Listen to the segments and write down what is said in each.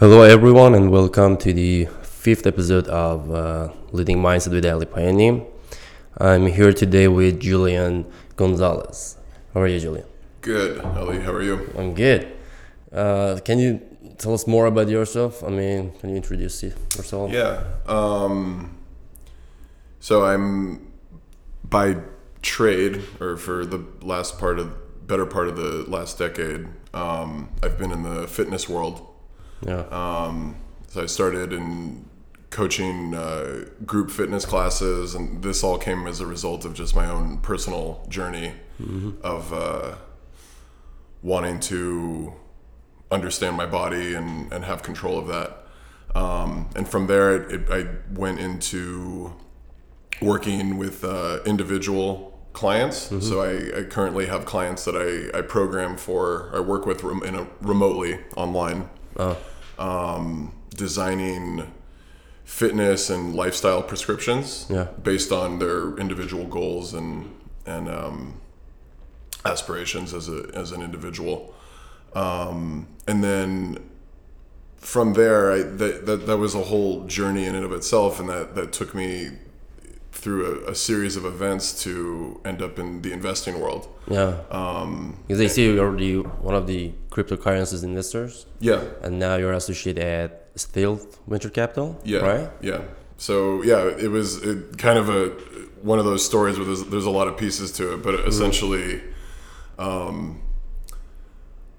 Hello, everyone, and welcome to the fifth episode of uh, Leading Mindset with Ali Payani. I'm here today with Julian Gonzalez. How are you, Julian? Good, Ali. How are you? I'm good. Uh, can you tell us more about yourself? I mean, can you introduce yourself? Yeah. Um, so I'm by trade, or for the last part of better part of the last decade, um, I've been in the fitness world. Yeah. Um, so I started in coaching uh, group fitness classes, and this all came as a result of just my own personal journey of uh, wanting to understand my body and, and have control of that. Um, and from there, it, it, I went into working with uh, individual clients. So I, I currently have clients that I, I program for, I work with rem- in a, remotely online, Oh, um, designing fitness and lifestyle prescriptions Yeah. based on their individual goals and, and um, aspirations as, a, as an individual. Um, and then from there, I, that, that, that was a whole journey in and of itself, and that, that took me through a, a series of events to end up in the investing world. yeah. Um, Because I see you're already one of the cryptocurrencies investors, yeah, and now you're associated at Stealth Venture Capital, yeah, right? yeah. So yeah, it was it, kind of a one of those stories where there's, there's a lot of pieces to it, but essentially, um,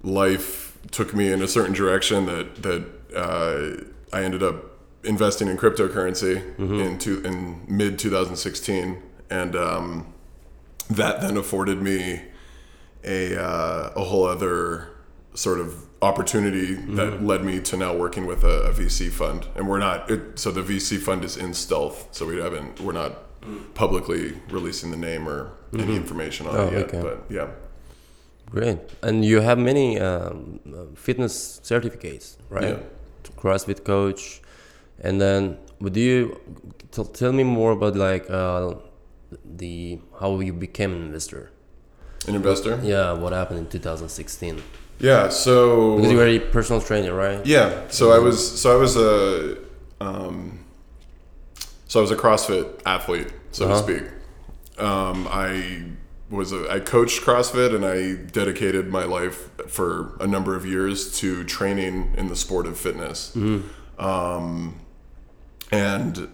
life took me in a certain direction that that uh, I ended up investing in cryptocurrency in two, in mid 2016, and um, that then afforded me a uh, a whole other sort of opportunity that led me to now working with a, a VC fund, and we're not. It, so the VC fund is in stealth, so we haven't. We're not publicly releasing the name or any information on Oh, it yet. okay. But yeah, Great. And you have many um, fitness certificates, right? Yeah. CrossFit coach. And then would you t- tell me more about like uh, the how you became an investor? an investor. Yeah, what happened in 2016? Yeah. So Because you were a personal trainer, right? Yeah. So I was so I was a um, so I was a CrossFit athlete, so Uh-huh. to speak. Um, I was a I coached CrossFit and I dedicated my life for a number of years to training in the sport of fitness. Um, and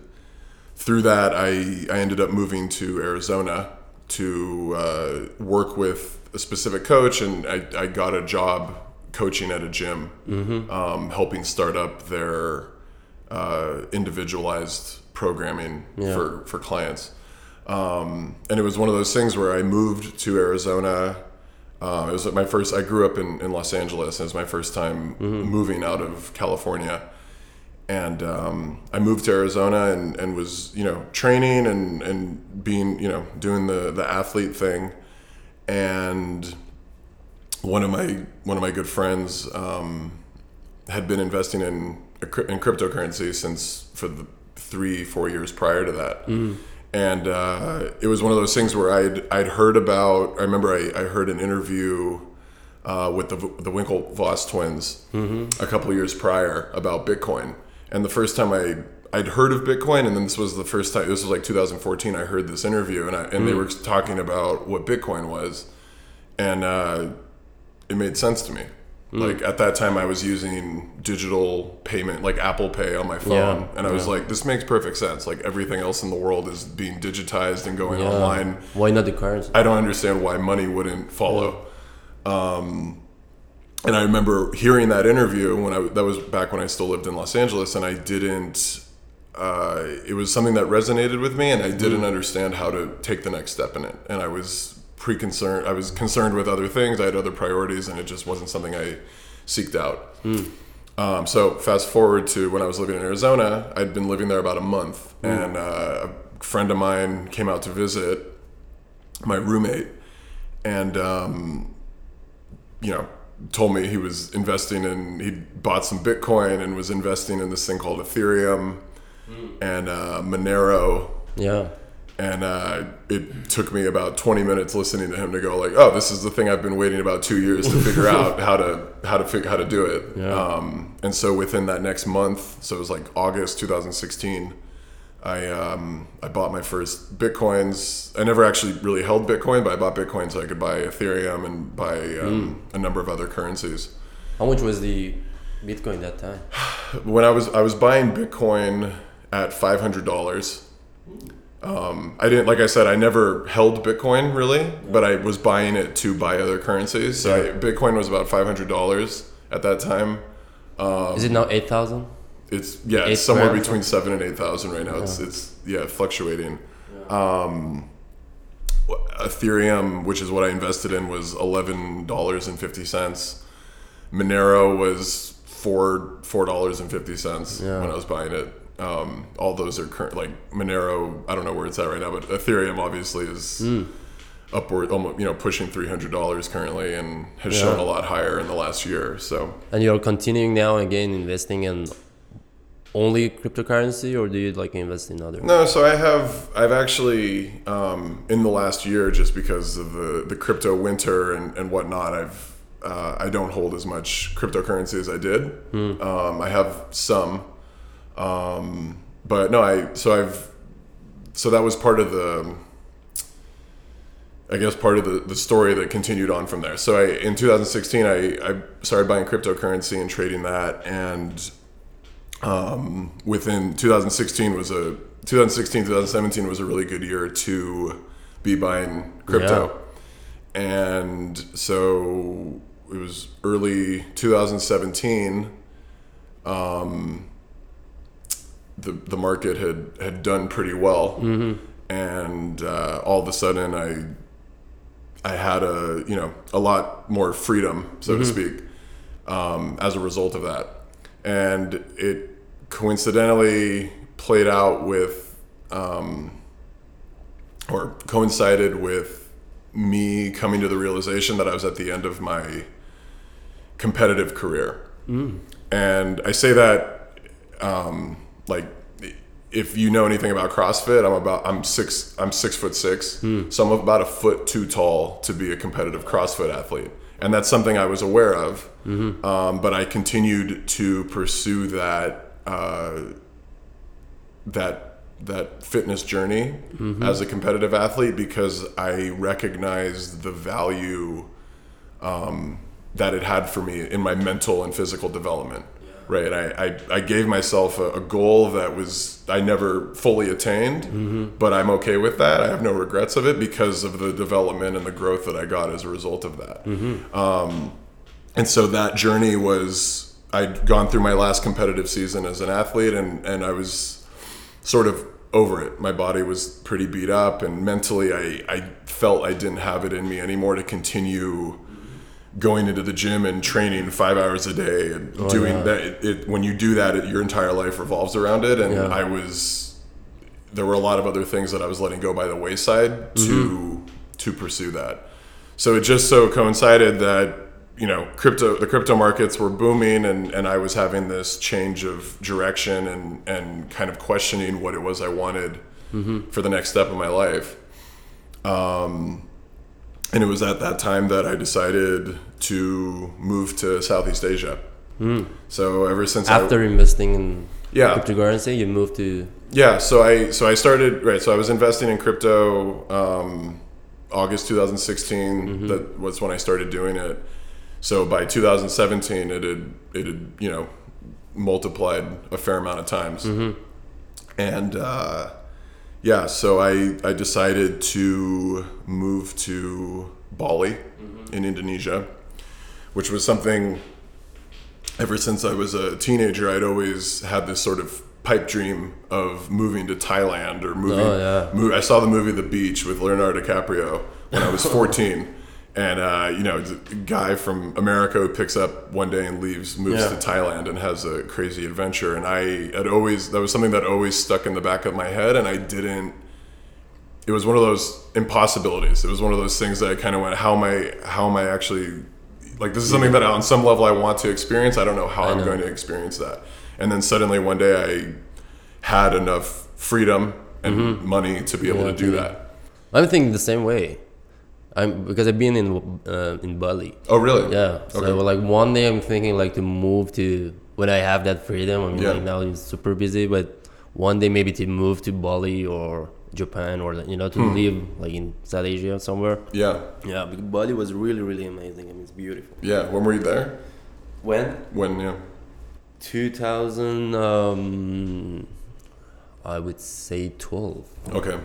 through that, I, I ended up moving to Arizona to uh, work with a specific coach, and I, I got a job coaching at a gym, um, helping start up their uh, individualized programming Yeah. for, for clients. Um, and it was one of those things where I moved to Arizona. Uh, it was my first. I grew up in, in Los Angeles. and It was my first time moving out of California, and um, I moved to Arizona and, and was you know training and, and being you know doing the the athlete thing, and one of my one of my good friends um, had been investing in in cryptocurrency since for the three four years prior to that. And uh, it was one of those things where I'd I'd heard about I remember I, I heard an interview uh, with the the Winklevoss twins a couple of years prior about Bitcoin and the first time I I'd heard of Bitcoin and then this was the first time this was like 2014 I heard this interview and I, and they were talking about what Bitcoin was and uh, it made sense to me. Like at that time, I was using digital payment, like Apple Pay, on my phone, Yeah, and I was yeah. like, "This makes perfect sense. Like everything else in the world is being digitized and going Yeah. online. Why not the currency? I don't understand why money wouldn't follow." Um, and I remember hearing that interview when I that was back when I still lived in Los Angeles, and I didn't. Uh, it was something that resonated with me, and I didn't understand how to take the next step in it. And I was pre-concerned. I was concerned with other things. I had other priorities, and it just wasn't something I seeked out. Um, so fast forward to when I was living in Arizona. I'd been living there about a month, and uh, a friend of mine came out to visit my roommate, and um, you know told me he was investing in he bought some bitcoin and was investing in this thing called ethereum and uh, monero Yeah. and uh, it took me about 20 minutes listening to him to go like, oh, this is the thing I've been waiting about two years to figure out how to how to figure how to do it. Yeah. Um, and so within that next month, so it was like August 2016. I um, I bought my first bitcoins. I never actually really held Bitcoin, but I bought Bitcoin so I could buy Ethereum and buy um, a number of other currencies. How much was the Bitcoin that time? When I was I was buying Bitcoin at five hundred dollars. Um, I didn't like I said I never held Bitcoin really, but I was buying it to buy other currencies. So I, Bitcoin was about five hundred dollars at that time. Is it now eight thousand? It's yeah, Eight it's somewhere grand? between seven and eight thousand right now. It's it's yeah, fluctuating. Um, Ethereum, which is what I invested in, was eleven dollars and fifty cents. Monero was four four dollars and fifty cents Yeah. when I was buying it. Um, all those are current. Like Monero, I don't know where it's at right now, but Ethereum obviously is Hmm. upward, almost you know, pushing three hundred dollars currently, and has Yeah. shown a lot higher in the last year. So And you're continuing now again investing in only cryptocurrency, or do you like invest in other? No, so I have I've actually um, in the last year just because of the the crypto winter and, and whatnot I've uh, I don't hold as much cryptocurrency as I did. Um, I have some, um, but no, I so I've so that was part of the I guess part of the, the story that continued on from there. So I in 2016 I, I started buying cryptocurrency and trading that and um, within 2016 was a 2016 2017 was a really good year to be buying crypto. And so it was early 2017 um, the the market had had done pretty well. And uh, all of a sudden I I had a you know a lot more freedom so to speak um, as a result of that and it coincidentally played out with um, or coincided with me coming to the realization that I was at the end of my competitive career. And I say that um, like if you know anything about CrossFit, I'm about I'm six I'm six foot six, so I'm about a foot too tall to be a competitive CrossFit athlete, and that's something I was aware of. Um, but I continued to pursue that uh, that that fitness journey as a competitive athlete because I recognized the value um, that it had for me in my mental and physical development. Right, I, I, I gave myself a, a goal that was I never fully attained, but I'm okay with that. I have no regrets of it because of the development and the growth that I got as a result of that. Um, and so that journey was I'd gone through my last competitive season as an athlete, and and I was sort of over it. My body was pretty beat up, and mentally, I, I felt I didn't have it in me anymore to continue going into the gym and training five hours a day and doing yeah. that. It, it, when you do that, it, your entire life revolves around it. And Yeah. I was, there were a lot of other things that I was letting go by the wayside to to pursue that. So it just so coincided that you know crypto the crypto markets were booming and and I was having this change of direction and and kind of questioning what it was I wanted for the next step of my life. Um, and it was at that time that I decided to move to Southeast Asia. So ever since I, After investing in Yeah. cryptocurrency, you moved to yeah, so I so I started right. So I was investing in crypto um, August 2016. That was when I started doing it. So by 2017, it had it had you know multiplied a fair amount of times. And uh, yeah, so I I decided to move to Bali mm-hmm. in Indonesia, which was something ever since I was a teenager, I'd always had this sort of pipe dream of moving to Thailand or moving. Oh, yeah. mo- I saw the movie The Beach with Leonardo DiCaprio when I was 14. And uh, you know, the guy from America who picks up one day and leaves, moves Yeah. to Thailand and has a crazy adventure. And I had always that was something that always stuck in the back of my head, and I didn't. It was one of those impossibilities. It was one of those things that I kind of went, "How am I? How am I actually like this is something that on some level I want to experience. I don't know how I'm know. going to experience that. And then suddenly one day I had enough freedom and money to be able Mm-hmm. Yeah, to do yeah. that. I'm thinking the same way. I'm because I've been in uh, in Bali. Oh, really? Yeah. So Okay. like one day I'm thinking like to move to when I have that freedom. I mean Yeah. like now it's super busy, but one day maybe to move to Bali or Japan or you know Hmm. to live like in South Asia somewhere. Yeah. Yeah, because Bali was really really amazing. I mean it's beautiful. Yeah. When were you there? When? When? Yeah. 2000 um I would say 12, Okay.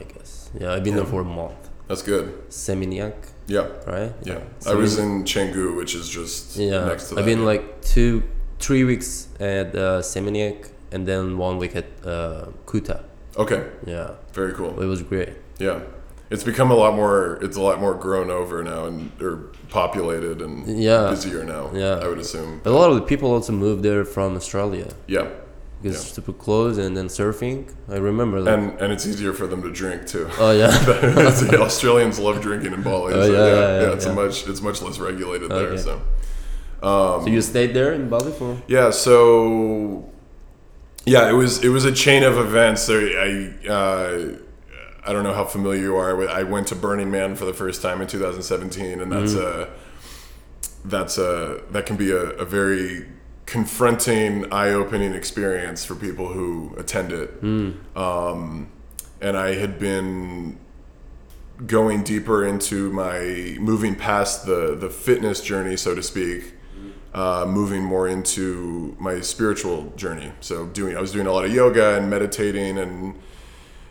I guess. Yeah, I've been there for a month. That's good. Seminyak, Yeah. right? Yeah. I was in Canggu, which is just Yeah, next to that. I've been like two, three weeks at uh, Seminyak and then one week at uh, Kuta. Okay. Yeah, Very cool. it was great. Yeah. It's become a lot more. It's a lot more grown over now and or populated and Yeah. busier now. Yeah. I would assume. But a lot of the people also moved there from Australia Yeah. Because Yeah. it's super close and then surfing. I remember that. And and it's easier for them to drink too. oh yeah, the Australians love drinking in Bali. Oh, so yeah, yeah, yeah, it's yeah. a much it's much less regulated there. Okay. So so you stayed there in Bali for? yeah, so yeah, it was it was a chain of events. There, I uh, I don't know how familiar you are. I went to Burning Man for the first time in 2017, and that's a that's a that can be a, a very confronting, eye-opening experience for people who attend it. Um, and I had been going deeper into my moving past the the fitness journey, so to speak, uh, moving more into my spiritual journey. So doing, I was doing a lot of yoga and meditating, and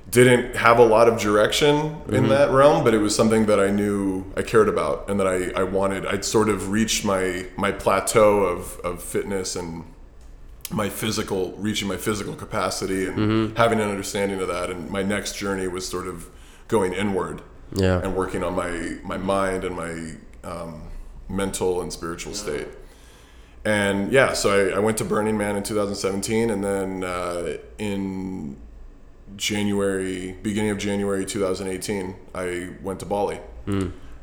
didn't have a lot of direction in that realm, but it was something that I knew I cared about and that I, I wanted. I'd sort of reached my my plateau of of fitness and my physical reaching my physical capacity and having an understanding of that and my next journey was sort of going inward Yeah. and working on my my mind and my um, mental and spiritual state. And yeah, so I, I went to Burning Man in 2017, and then uh, in January, beginning of January 2018, I went to Bali.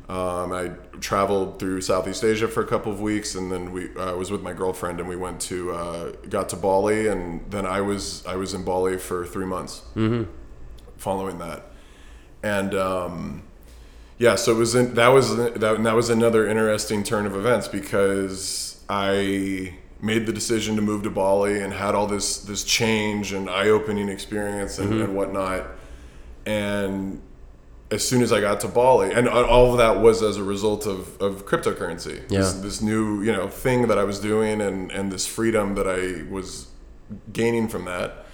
Um, I traveled through Southeast Asia for a couple of weeks, and then we I was with my girlfriend, and we went to uh, got to Bali, and then I was I was in Bali for three months following that, and um, yeah, so it was in, that was that, that was another interesting turn of events because I made the decision to move to Bali and had all this this change and eye opening experience and, mm-hmm. and whatnot, and as soon as I got to Bali, and all of that was as a result of, of cryptocurrency. This, Yeah. this new you know thing that I was doing and and this freedom that I was gaining from that.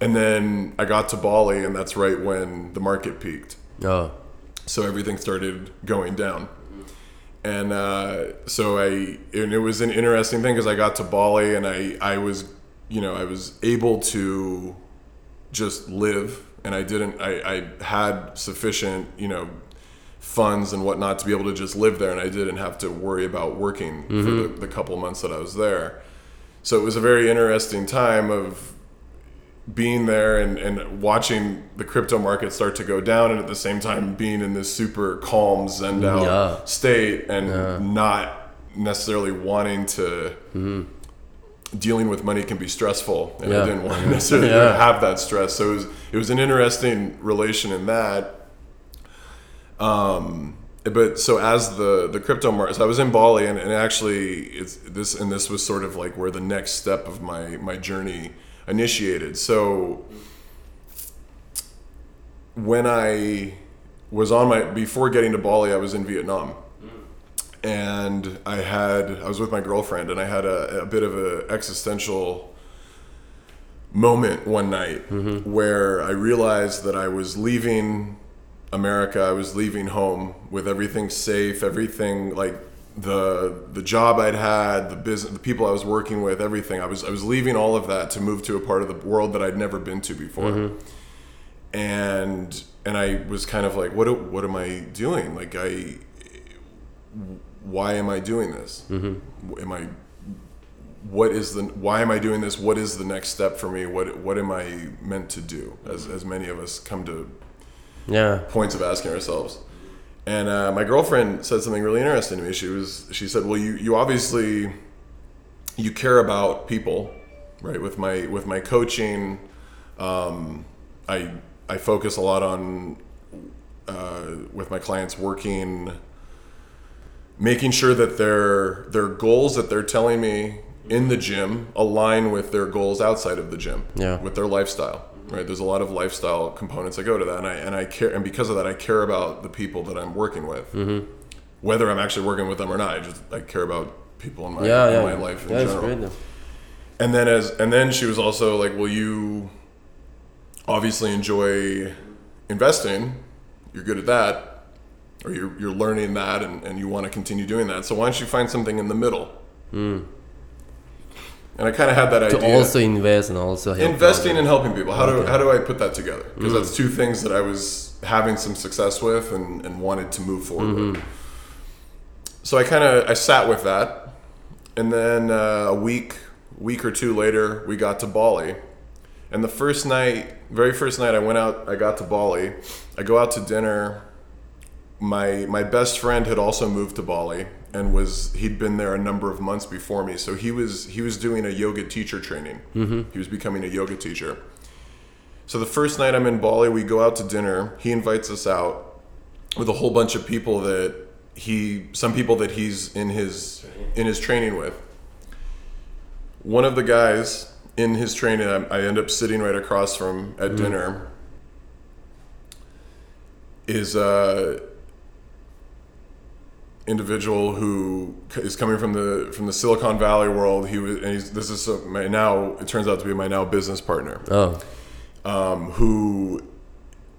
And then I got to Bali, and that's right when the market peaked. Oh. So everything started going down. And uh, so I, and it was an interesting thing because I got to Bali and I, I was, you know, I was able to just live. And I didn't, I, I had sufficient, you know, funds and whatnot to be able to just live there. And I didn't have to worry about working for the, the couple months that I was there. So it was a very interesting time of being there and, and watching the crypto market start to go down and at the same time being in this super calm zen out Yeah. state and not necessarily wanting to dealing with money can be stressful and Yeah. I didn't want to necessarily Yeah. have that stress so it was it was an interesting relation in that um but so as the the crypto market so i was in bali and, and actually it's this and this was sort of like where the next step of my my journey initiated so when i was on my before getting to bali i was in vietnam and i had i was with my girlfriend and i had a, a bit of a existential moment one night mm-hmm. where i realized that i was leaving America. I was leaving home with everything safe, everything like the the job I'd had, the business, the people I was working with, everything. I was I was leaving all of that to move to a part of the world that I'd never been to before. Mm-hmm. And and I was kind of like, what what am I doing? Like I, why am I doing this? Mm-hmm. Am I what is the why am I doing this? What is the next step for me? What what am I meant to do? As mm-hmm. as many of us come to Yeah. points of asking ourselves. And uh, my girlfriend said something really interesting to me. She was she said, "Well, you you obviously you care about people, right? With my with my coaching, um, I I focus a lot on uh, with my clients working, making sure that their their goals that they're telling me in the gym align with their goals outside of the gym, Yeah. with their lifestyle. Right, there's a lot of lifestyle components that go to that, and I and I care, and because of that, I care about the people that I'm working with, Mm-hmm. whether I'm actually working with them or not. I just I care about people in my Yeah, in yeah. my life in yeah, general. great. And then as and then she was also like, "Well, you obviously enjoy investing. You're good at that, or you're you're learning that, and, and you want to continue doing that. So why don't you find something in the middle?" And I kind of had that To idea. To also invest and also help investing and helping people. How do Okay. Mm. how do I put that together? Because that's two things that I was having some success with and, and wanted to move forward. Mm-hmm. So I kind of I sat with that, and then uh, a week week or two later we got to Bali, and the first night, very first night I went out, I got to Bali. I go out to dinner. My my best friend had also moved to Bali and was he'd been there a number of months before me. So he was he was doing a yoga teacher training. Mm-hmm. He was becoming a yoga teacher. So the first night I'm in Bali, we go out to dinner. He invites us out with a whole bunch of people that he some people that he's in his in his training with. One of the guys in his training, I, I end up sitting right across from at dinner. Is a individual who is coming from the from the Silicon Valley world. He was, and he's, this is so- my now. It turns out to be my now business partner Oh, um, who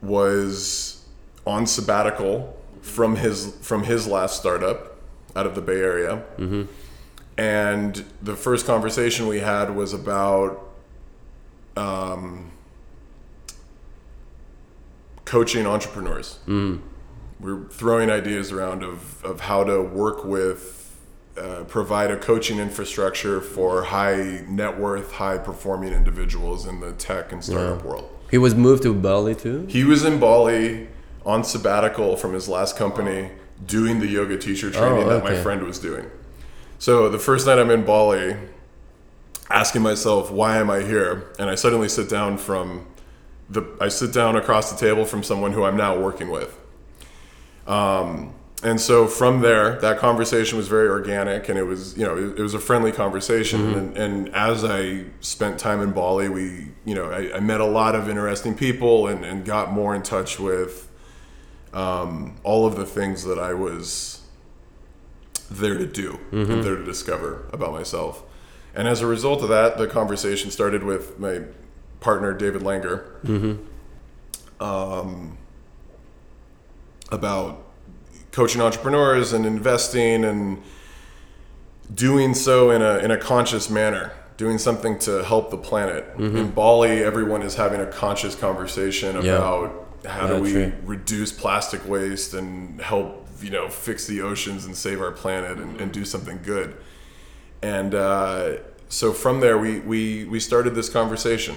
was on sabbatical from his from his last startup out of the Bay Area, and the first conversation we had was about um, coaching entrepreneurs. We're throwing ideas around of, of how to work with. Uh, provide a coaching infrastructure for high net worth, high performing individuals in the tech and startup world. he was moved to Bali too. He was in Bali on sabbatical from his last company doing the yoga teacher training Oh, that my friend was doing. So the first night I'm in Bali, asking myself, why am I here? And I suddenly sit down from the I sit down across the table from someone who I'm now working with. Um, and so from there, that conversation was very organic, and it was you know it, it was a friendly conversation. And, and as I spent time in Bali, we you know I, I met a lot of interesting people and, and got more in touch with um, all of the things that I was there to do and there to discover about myself. And as a result of that, the conversation started with my partner David Langer um, about coaching entrepreneurs and investing and doing so in a in a conscious manner, doing something to help the planet. In Bali, everyone is having a conscious conversation Yeah. about how Yeah, do we true. reduce plastic waste and help you know fix the oceans and save our planet and, and do something good. And uh, so from there, we, we we started this conversation.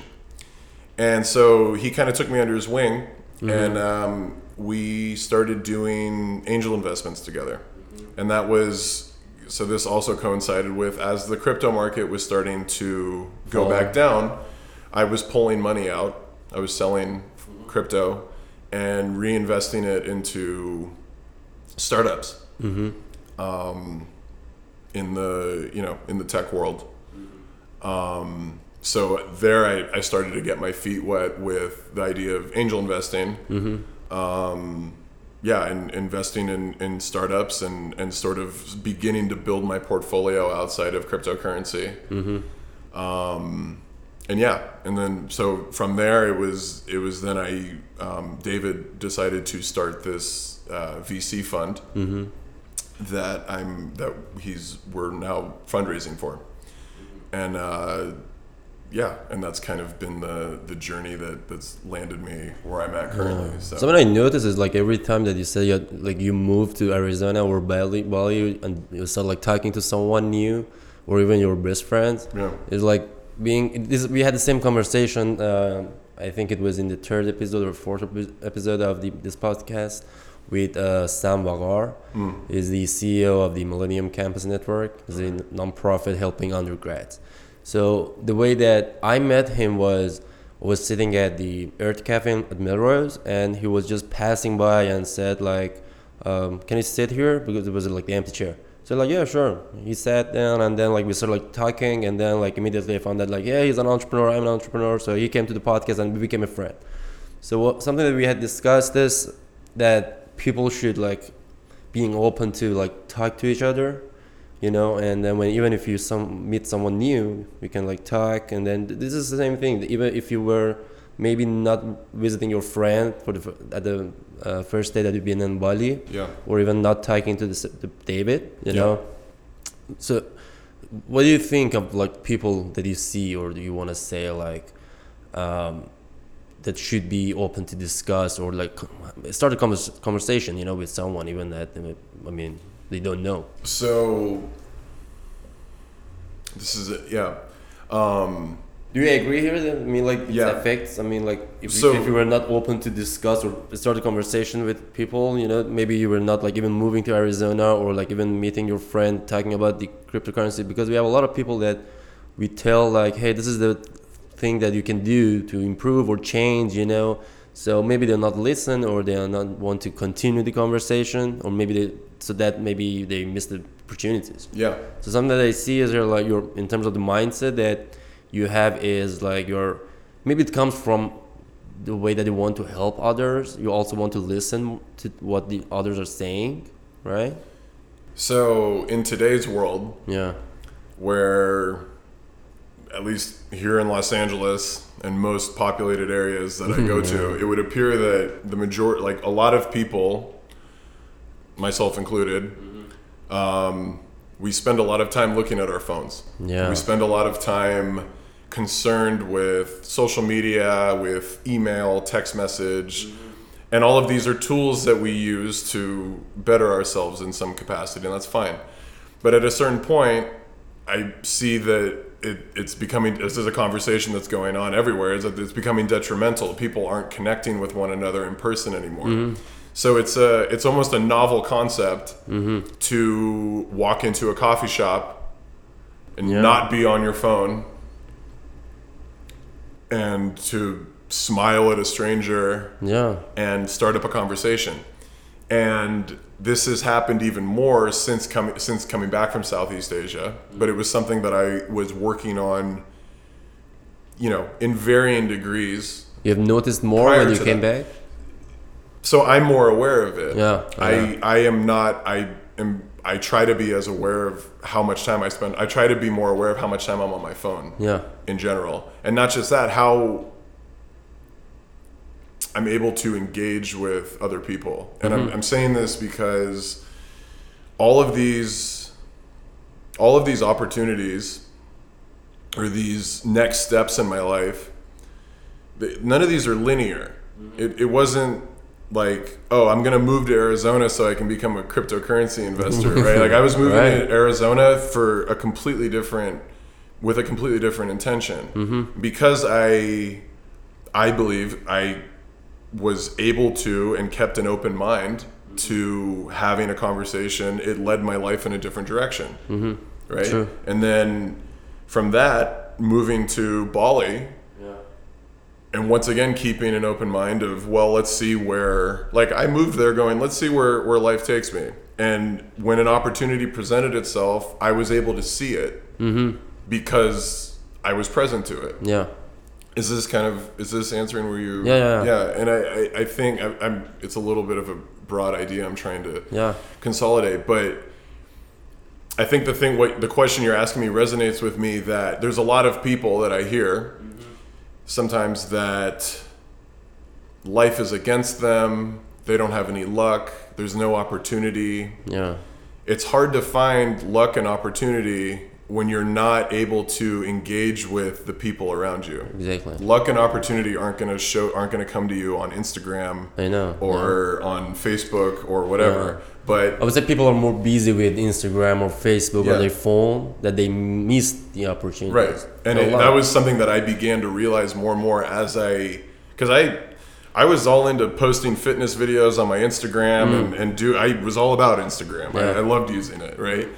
And so he kind of took me under his wing, and um, we started doing angel investments together. Mm-hmm. And that was so. This also coincided with as the crypto market was starting to go Fall. back down. I was pulling money out. I was selling mm-hmm. crypto and reinvesting it into startups. Mm-hmm. Um, in the you know in the tech world. Um, so there, I, I started to get my feet wet with the idea of angel investing. Um, yeah, and investing in, in startups and, and sort of beginning to build my portfolio outside of cryptocurrency. Um, and yeah, and then so from there it was it was then I um, David decided to start this uh, VC fund that I'm that he's we're now fundraising for, and uh, yeah, and that's kind of been the the journey that that's landed me where I'm at currently. So, Something I noticed is like every time that you say you like you move to Arizona or Bali, Bali, and you start like talking to someone new, or even your best friends, yeah, it's like being. This, we had the same conversation. Uh, I think it was in the third episode or fourth episode of the, this podcast with uh, Sam Vaghar. Mm. Is the CEO of the Millennium Campus Network. It's a nonprofit helping undergrads. So the way that I met him was was sitting at the Urth Caffé at Melrose, and he was just passing by and said like, um, "Can you sit here?" Because it was like the empty chair. So like, yeah, sure. He sat down, and then like we started like talking, and then like immediately I found that like, yeah, he's an entrepreneur. I'm an entrepreneur. So he came to the podcast, and we became a friend. So what, something that we had discussed is that people should like being open to like talk to each other you know and then when even if you some meet someone new we can like talk and then this is the same thing even if you were maybe not visiting your friend for the at the uh, first day that you've been in Bali Yeah. or even not talking to, the, to David you Yeah. know so what do you think of like people that you see or do you want to say like um, that should be open to discuss or like start a convers- conversation you know with someone even that I mean they don't know So this is it. Yeah. Um, Do you agree here? That, I mean, like its Yeah. effects. I mean, like if, So- you, if you were not open to discuss or start a conversation with people, you know, maybe you were not like even moving to Arizona or like even meeting your friend talking about the cryptocurrency because we have a lot of people that we tell like, hey, this is the thing that you can do to improve or change, you know. So maybe they're not listen or they are not want to continue the conversation or maybe they so that maybe they miss the opportunities. yeah. So something that I see is your like your in terms of the mindset that you have is like your maybe it comes from the way that you want to help others. You also want to listen to what the others are saying, right? So in today's world, Yeah. where at least here in Los Angeles and most populated areas that I go to, mm-hmm. it would appear that the majority, like a lot of people, myself included, mm-hmm. um, we spend a lot of time looking at our phones. Yeah. We spend a lot of time concerned with social media, with email, text message. Mm-hmm. And all of these are tools that we use to better ourselves in some capacity, and that's fine. But at a certain point, I see that it, it's becoming this is a conversation that's going on everywhere is that it's becoming detrimental people aren't connecting with one another in person anymore mm-hmm. so it's a it's almost a novel concept mm-hmm. to walk into a coffee shop and Yeah. not be on your phone and to smile at a stranger Yeah. and start up a conversation. And this has happened even more since coming since coming back from Southeast Asia. But it was something that I was working on, you know, in varying degrees. You have noticed more when you came that. back? So I'm more aware of it. Yeah, I. I am not. I am. I try to be as aware of how much time I spend. I try to be more aware of how much time I'm on my phone. Yeah. in general. And not just that, how I'm able to engage with other people. And I'm, mm-hmm. I'm saying this because all of these all of these opportunities or these next steps in my life none of these are linear. Mm-hmm. It, it wasn't like oh i'm going to move to arizona so i can become a cryptocurrency investor right? Like i was moving Right. to arizona for a completely different with a completely different intention. Mm-hmm. Because i i believe i was able to and kept an open mind to having a conversation it led my life in a different direction mm-hmm. right True. and then from that moving to bali Yeah. and once again keeping an open mind of well let's see where like i moved there going let's see where where life takes me and when an opportunity presented itself i was able to see it because i was present to it Yeah. Is this kind of is this answering where you Yeah, yeah, yeah. yeah and i i, I think I, i'm it's a little bit of a broad idea i'm trying to Yeah. consolidate but i think the thing what the question you're asking me resonates with me that there's a lot of people that i hear mm-hmm. sometimes that life is against them they don't have any luck there's no opportunity Yeah. it's hard to find luck and opportunity when you're not able to engage with the people around you Exactly. luck and opportunity aren't going to show aren't going to come to you on instagram I know. or on facebook or whatever but I would say people are more busy with Instagram or Facebook Yeah. or their phone that they miss the opportunity. right and it, that was something that i began to realize more and more as i because i i was all into posting fitness videos on my instagram and, and do i was all about instagram Mm. Yeah. I, I loved using it right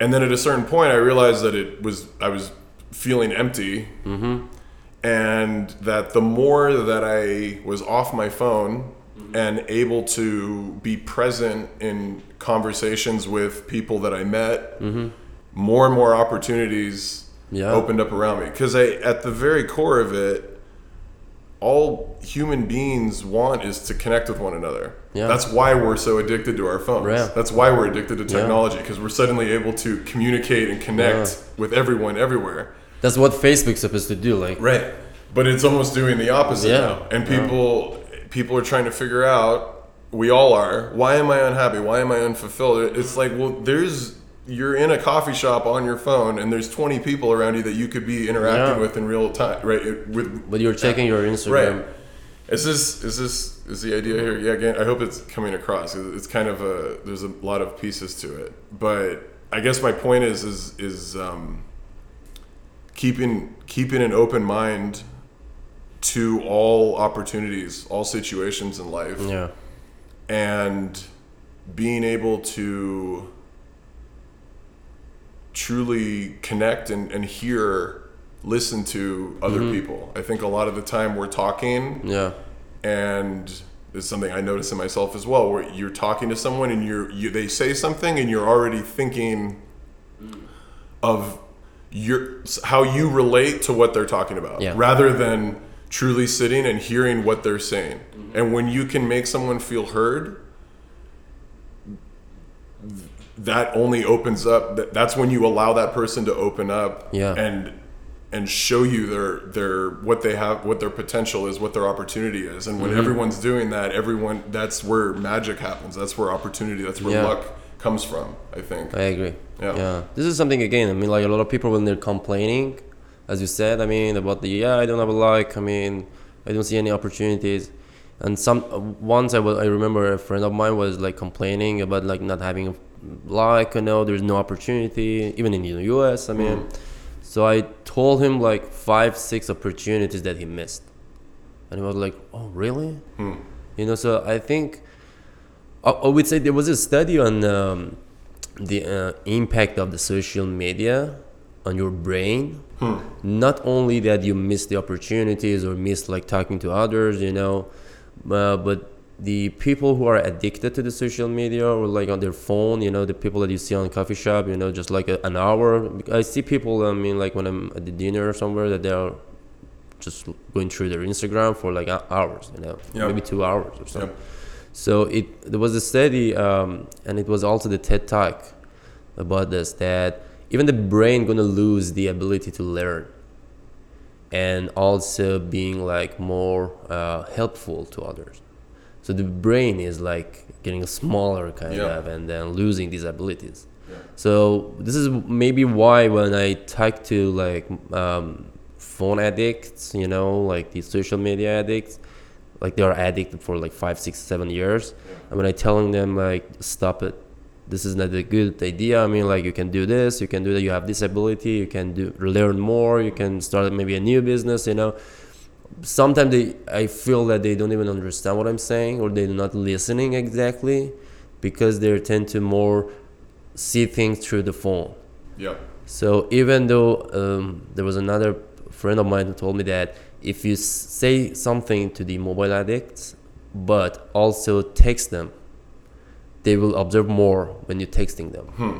and then at a certain point i realized that it was i was feeling empty Mm-hmm. and that the more that I was off my phone and able to be present in conversations with people that I met, more and more opportunities Yeah. opened up around me. Because I, at the very core of it, all human beings want is to connect with one another. Yeah. That's why we're so addicted to our phones. Yeah. That's why we're addicted to technology because we're suddenly able to communicate and connect Yeah. with everyone everywhere. That's what Facebook's supposed to do. Like, Right. But it's almost doing the opposite Yeah. now. And people people are trying to figure out we all are, why am I unhappy? Why am I unfulfilled? It's like, well, there's you're in a coffee shop on your phone and there's 20 people around you that you could be interacting Yeah. with in real time, right? With but you're checking your Instagram. Right. Is this is this is the idea here? Yeah, again, I hope it's coming across. It's kind of a there's a lot of pieces to it, but I guess my point is is is um, keeping keeping an open mind to all opportunities, all situations in life, Yeah. and being able to truly connect and, and hear listen to other mm-hmm. people i think a lot of the time we're talking Yeah. and it's something i notice in myself as well where you're talking to someone and you're you, they say something and you're already thinking of your how you relate to what they're talking about Yeah. rather than truly sitting and hearing what they're saying mm-hmm. and when you can make someone feel heard that only opens up that, that's when you allow that person to open up Yeah. and and show you their their what they have what their potential is what their opportunity is and Mm-hmm. when everyone's doing that everyone that's where magic happens that's where opportunity that's where Yeah. luck comes from i think I agree. Yeah. Yeah. This is something again. I mean, like a lot of people when they're complaining, as you said. I mean, about the yeah, I don't have a like. I mean, I don't see any opportunities. And some once I was, I remember a friend of mine was like complaining about like not having a like. You know, there's no opportunity even in the U.S. I mean, so I told him like five, six opportunities that he missed, and he was like, "Oh, really?" You know, so I think I, I would say there was a study on um, the uh, impact of the social media on your brain. Not only that you miss the opportunities or miss like talking to others, you know, uh, but the people who are addicted to the social media or like on their phone, you know, the people that you see on the coffee shop, you know, just like a, an hour. I see people. I mean, like when I'm at the dinner or somewhere, that they are just going through their Instagram for like hours, you know, Yeah. maybe two hours or something. So it there was a study, um, and it was also the TED Talk about this that even the brain gonna lose the ability to learn, and also being like more uh, helpful to others. So the brain is like getting smaller kind Yeah. of, and then losing these abilities. So this is maybe why when I talk to like um, phone addicts, you know, like the social media addicts, like they are addicted for like five, six, seven years, and when I telling them like stop it, this is not a good idea. I mean, like you can do this, you can do that. You have this ability, you can do learn more, you can start maybe a new business. You know, sometimes they I feel that they don't even understand what I'm saying or they're not listening exactly because they tend to more see things through the phone. yeah So even though um, there was another friend of mine who told me that if you say something to the mobile addicts, but also text them, they will observe more when you're texting them. Hmm.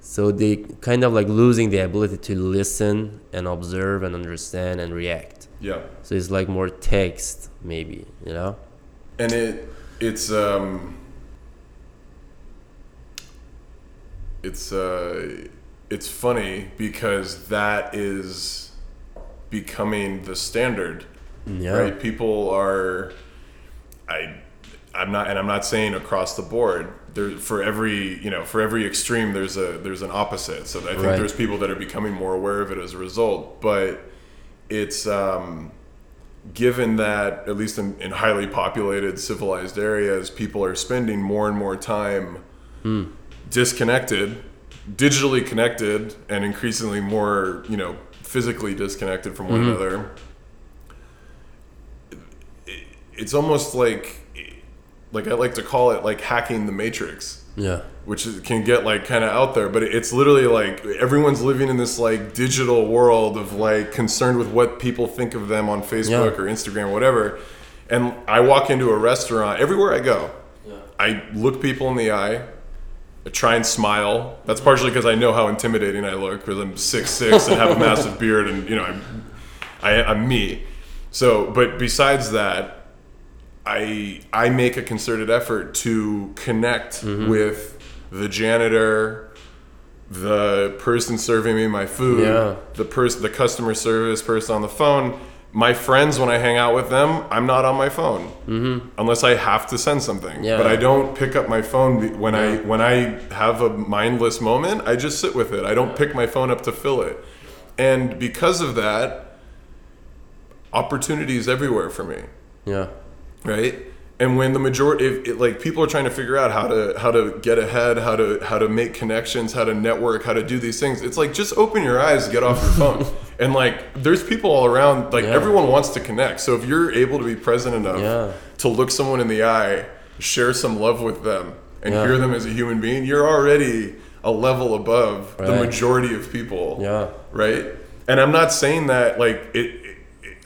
So they kind of like losing the ability to listen and observe and understand and react. Yeah So it's like more text, maybe, you know? and it it's um it's uh it's funny because that is becoming the standard Yeah. right people are i i'm not and i'm not saying across the board there for every you know for every extreme there's a there's an opposite so i think Right. there's people that are becoming more aware of it as a result but it's um given that at least in, in highly populated civilized areas people are spending more and more time disconnected digitally connected and increasingly more you know physically disconnected from one another it- it's almost like like I like to call it like hacking the matrix Yeah. which is, can get like kind of out there but it's literally like everyone's living in this like digital world of like concerned with what people think of them on facebook Yeah. or instagram or whatever and i walk into a restaurant everywhere i go i look people in the eye I try and smile. That's partially because I know how intimidating I look because I'm six six and have a massive beard, and you know I'm, I, I'm me. So, but besides that, I I make a concerted effort to connect Mm-hmm. with the janitor, the person serving me my food, Yeah. the person, the customer service person on the phone. My friends, when I hang out with them, I'm not on my phone mm-hmm. unless I have to send something. Yeah. But I don't pick up my phone when I when I have a mindless moment. I just sit with it. I don't pick my phone up to fill it, and because of that, opportunities everywhere for me Yeah. Right and when the majority if it, like people are trying to figure out how to how to get ahead how to how to make connections how to network how to do these things it's like just open your eyes get off your phone and like there's people all around like Yeah. everyone wants to connect so if you're able to be present enough Yeah. to look someone in the eye share some love with them and Yeah. hear them as a human being you're already a level above the majority of people Yeah. right and i'm not saying that like it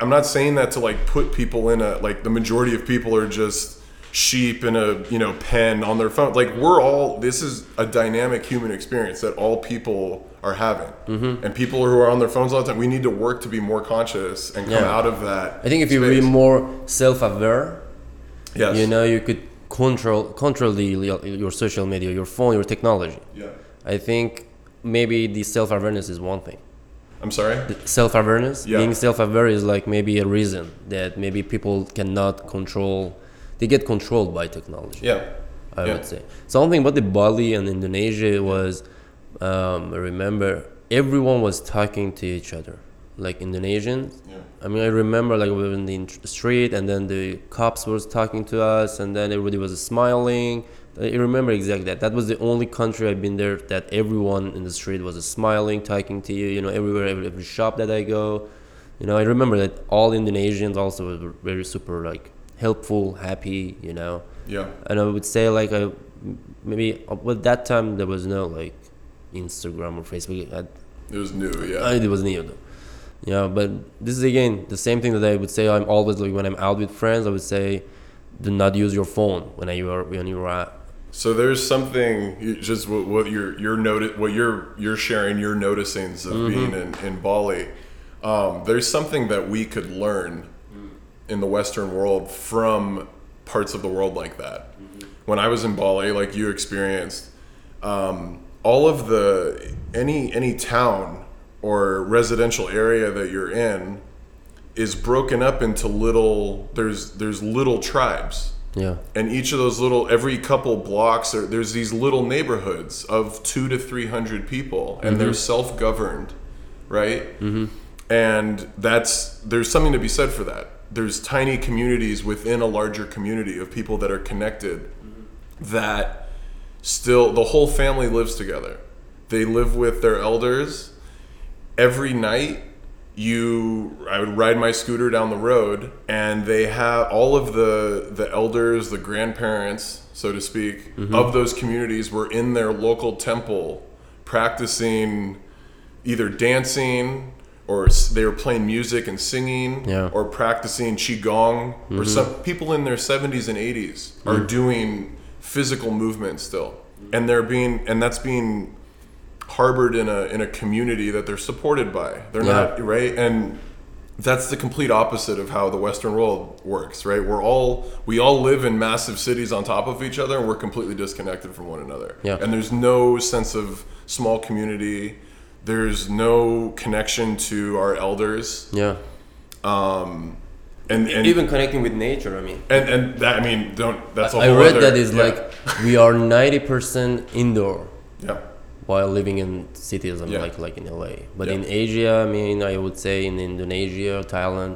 i'm not saying that to like put people in a like the majority of people are just sheep in a you know pen on their phone like we're all this is a dynamic human experience that all people are having Mm-hmm. and people who are on their phones all the time we need to work to be more conscious and come Yeah. out of that I think if you be more self-aware, yes you know, you could control control the your social media, your phone, your technology. yeah I think maybe the self-awareness is one thing. I'm sorry Self-awareness, Yeah. being self-aware is like maybe a reason that maybe people cannot control. They get controlled by technology. yeah I Yeah. would say. Something about the Bali and Indonesia was, um, I remember everyone was talking to each other, like Indonesians. yeah I mean, I remember like we were in the street and then the cops was talking to us and then everybody was smiling. I remember exactly that. That was the only country I've been there that everyone in the street was smiling, talking to you. You know, everywhere, every, every shop that I go. You know, I remember that all Indonesians also were very super like helpful, happy. You know, yeah and I would say like I maybe uh, at that time there was no like Instagram or Facebook. I, it was new yeah I, it was new though. Yeah, but this is again the same thing that I would say. I'm always like when I'm out with friends, I would say, do not use your phone when you are when you are. So there's something just what, what you're you're noti- what you're you're sharing your noticings of being in, in Bali. Um, there's something that we could learn in the Western world from parts of the world like that. When I was in Bali, like you experienced, um, all of the any any town or residential area that you're in is broken up into little there's there's little tribes Yeah, and each of those little every couple blocks are, there's these little neighborhoods of two to three hundred people and they're self-governed right? Mm-hmm. and that's there's something to be said for that. There's tiny communities within a larger community of people that are connected that still the whole family lives together. They live with their elders every night you I would ride my scooter down the road and they have all of the the elders, the grandparents, so to speak, mm-hmm. of those communities were in their local temple practicing either dancing or they were playing music and singing Yeah. or practicing qigong. Or mm-hmm. some people in their 70s and 80s are mm. doing physical movement still. And they're being and that's being harbored in a in a community that they're supported by. They're Yeah. not right, and that's the complete opposite of how the Western world works. Right, we're all we all live in massive cities on top of each other, and we're completely disconnected from one another. Yeah. and there's no sense of small community. There's no connection to our elders, yeah. Um, and and Even connecting with nature. I mean, and, and that I mean, don't that's a I whole read other- that is yeah. like we are ninety percent indoor yeah while living in cities. Mean, Yeah. like like in LA. But Yeah. in Asia, I mean, I would say in Indonesia, Thailand,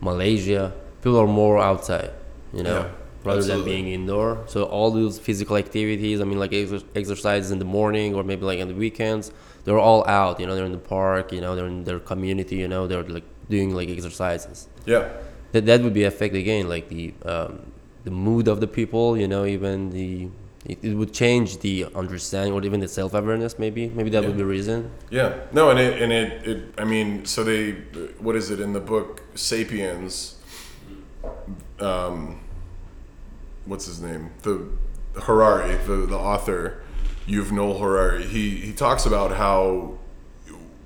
Malaysia, people are more outside. You know. Yeah, Rather than being indoor, so all those physical activities, I mean, like exer- exercises in the morning or maybe like on the weekends, they're all out. You know, they're in the park. You know, they're in their community. You know, they're like doing like exercises yeah that that would be affect again like the um, the mood of the people. You know, even the it, it would change the understanding or even the self awareness. Maybe maybe that Yeah. would be reason. Yeah. No, and it and it, it I mean, so they what is it in the book Sapiens? Um, what's his name? The Harari, the the author, Yuval Harari. He he talks about how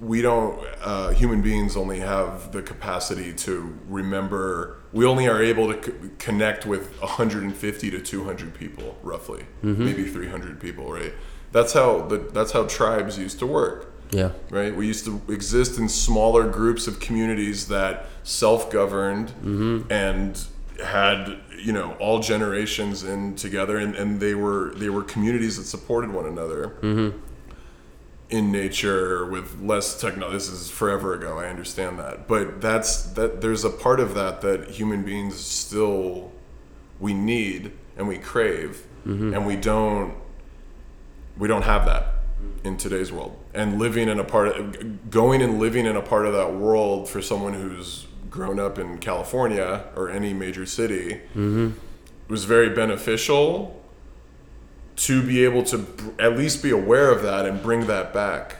we don't uh, human beings only have the capacity to remember we only are able to c- connect with 150 to 200 people roughly. Mm-hmm. Maybe 300 people right? That's how the that's how tribes used to work. Yeah. right? We used to exist in smaller groups of communities that self-governed mm-hmm. and had you know all generations in together and, and they were they were communities that supported one another mm-hmm. In nature with less technology. This is forever ago. I understand that, but that's that. There's a part of that that human beings still we need and we crave, mm-hmm. and we don't we don't have that in today's world. And living in a part of going and living in a part of that world for someone who's grown up in California or any major city mm-hmm. was very beneficial to be able to br- at least be aware of that and bring that back,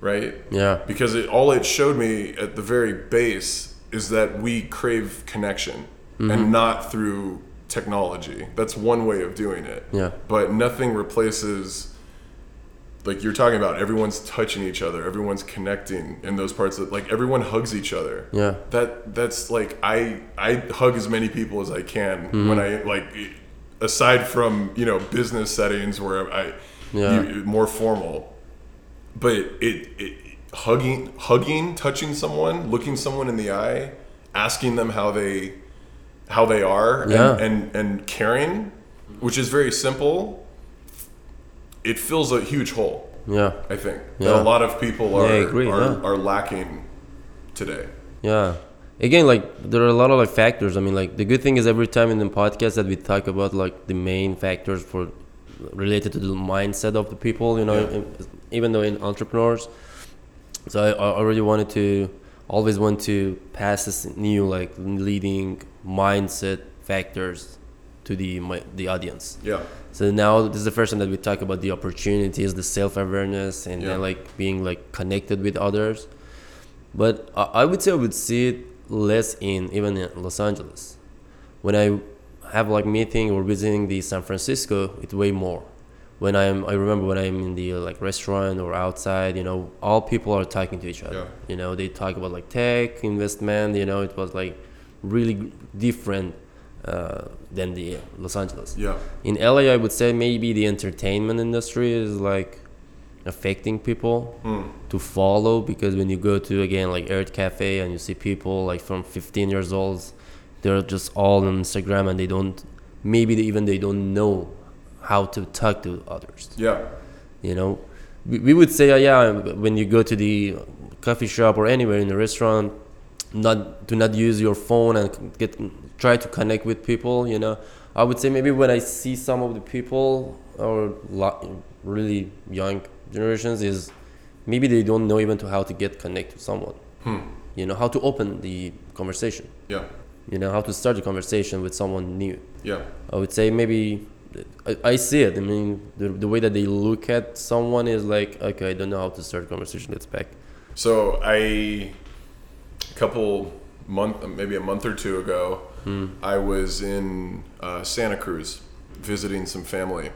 right? Yeah. Because it, all it showed me at the very base is that we crave connection and not through technology. That's one way of doing it. Yeah. But nothing replaces like you're talking about everyone's touching each other, everyone's connecting in those parts that like everyone hugs each other. Yeah. That that's like I I hug as many people as I can Mm-hmm. when I like aside from, you know, business settings where I Yeah. you, more formal. But it, it hugging hugging, touching someone, looking someone in the eye, asking them how they how they are Yeah. and, and and caring, which is very simple. It fills a huge hole. Yeah. I think Yeah. that a lot of people are Yeah, agree, are, are lacking today. Yeah. Again, like there are a lot of like factors. I mean, like the good thing is every time in the podcast that we talk about like the main factors for related to the mindset of the people. You know, Yeah. in- even though in entrepreneurs. So I, I already wanted to always want to pass this new like leading mindset factors to the my, the audience. Yeah, So now this is the first time that we talk about the opportunities, the self awareness, and Yeah. then like being like connected with others. But I, I would say I would see it less in even in Los Angeles. When I have like meeting or visiting the San Francisco, it's way more. When I'm, I remember when I'm in the like restaurant or outside, you know, all people are talking to each other. Yeah. You know, they talk about like tech investment. You know, it was like really different uh, than the Los Angeles yeah, in LA, I would say maybe the entertainment industry is like affecting people Hmm. to follow because when you go to again like Urth Caffé and you see people like from 15 years old, they're just all on Instagram and they don't maybe they, even they don't know how to talk to others. yeah, You know, we, we would say uh, yeah when you go to the coffee shop or anywhere in the restaurant, not do not use your phone and get try to connect with people. You know, I would say maybe when I see some of the people or lo- really young generations is maybe they don't know even to how to get connect with someone. You know how to open the conversation. yeah, You know how to start the conversation with someone new. yeah, I would say maybe I, I see it. I mean, the, the way that they look at someone is like, okay, I don't know how to start a conversation. Let's back. So I, a couple month, maybe a month or two ago, I was in uh, Santa Cruz visiting some family,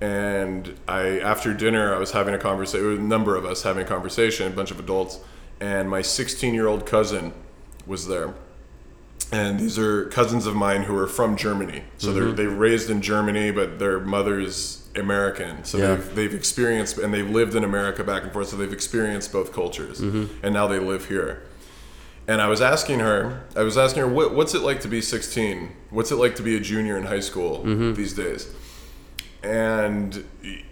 and I after dinner I was having a conversation. A number of us having a conversation, a bunch of adults, and my 16 year old cousin was there. And these are cousins of mine who are from Germany. So they're they raised in Germany, but their mother's American. So Yeah. they've they've experienced and they've lived in America back and forth. So they've experienced both cultures, mm-hmm. and now they live here. And I was asking her, I was asking her, what, what's it like to be 16? What's it like to be a junior in high school these days? And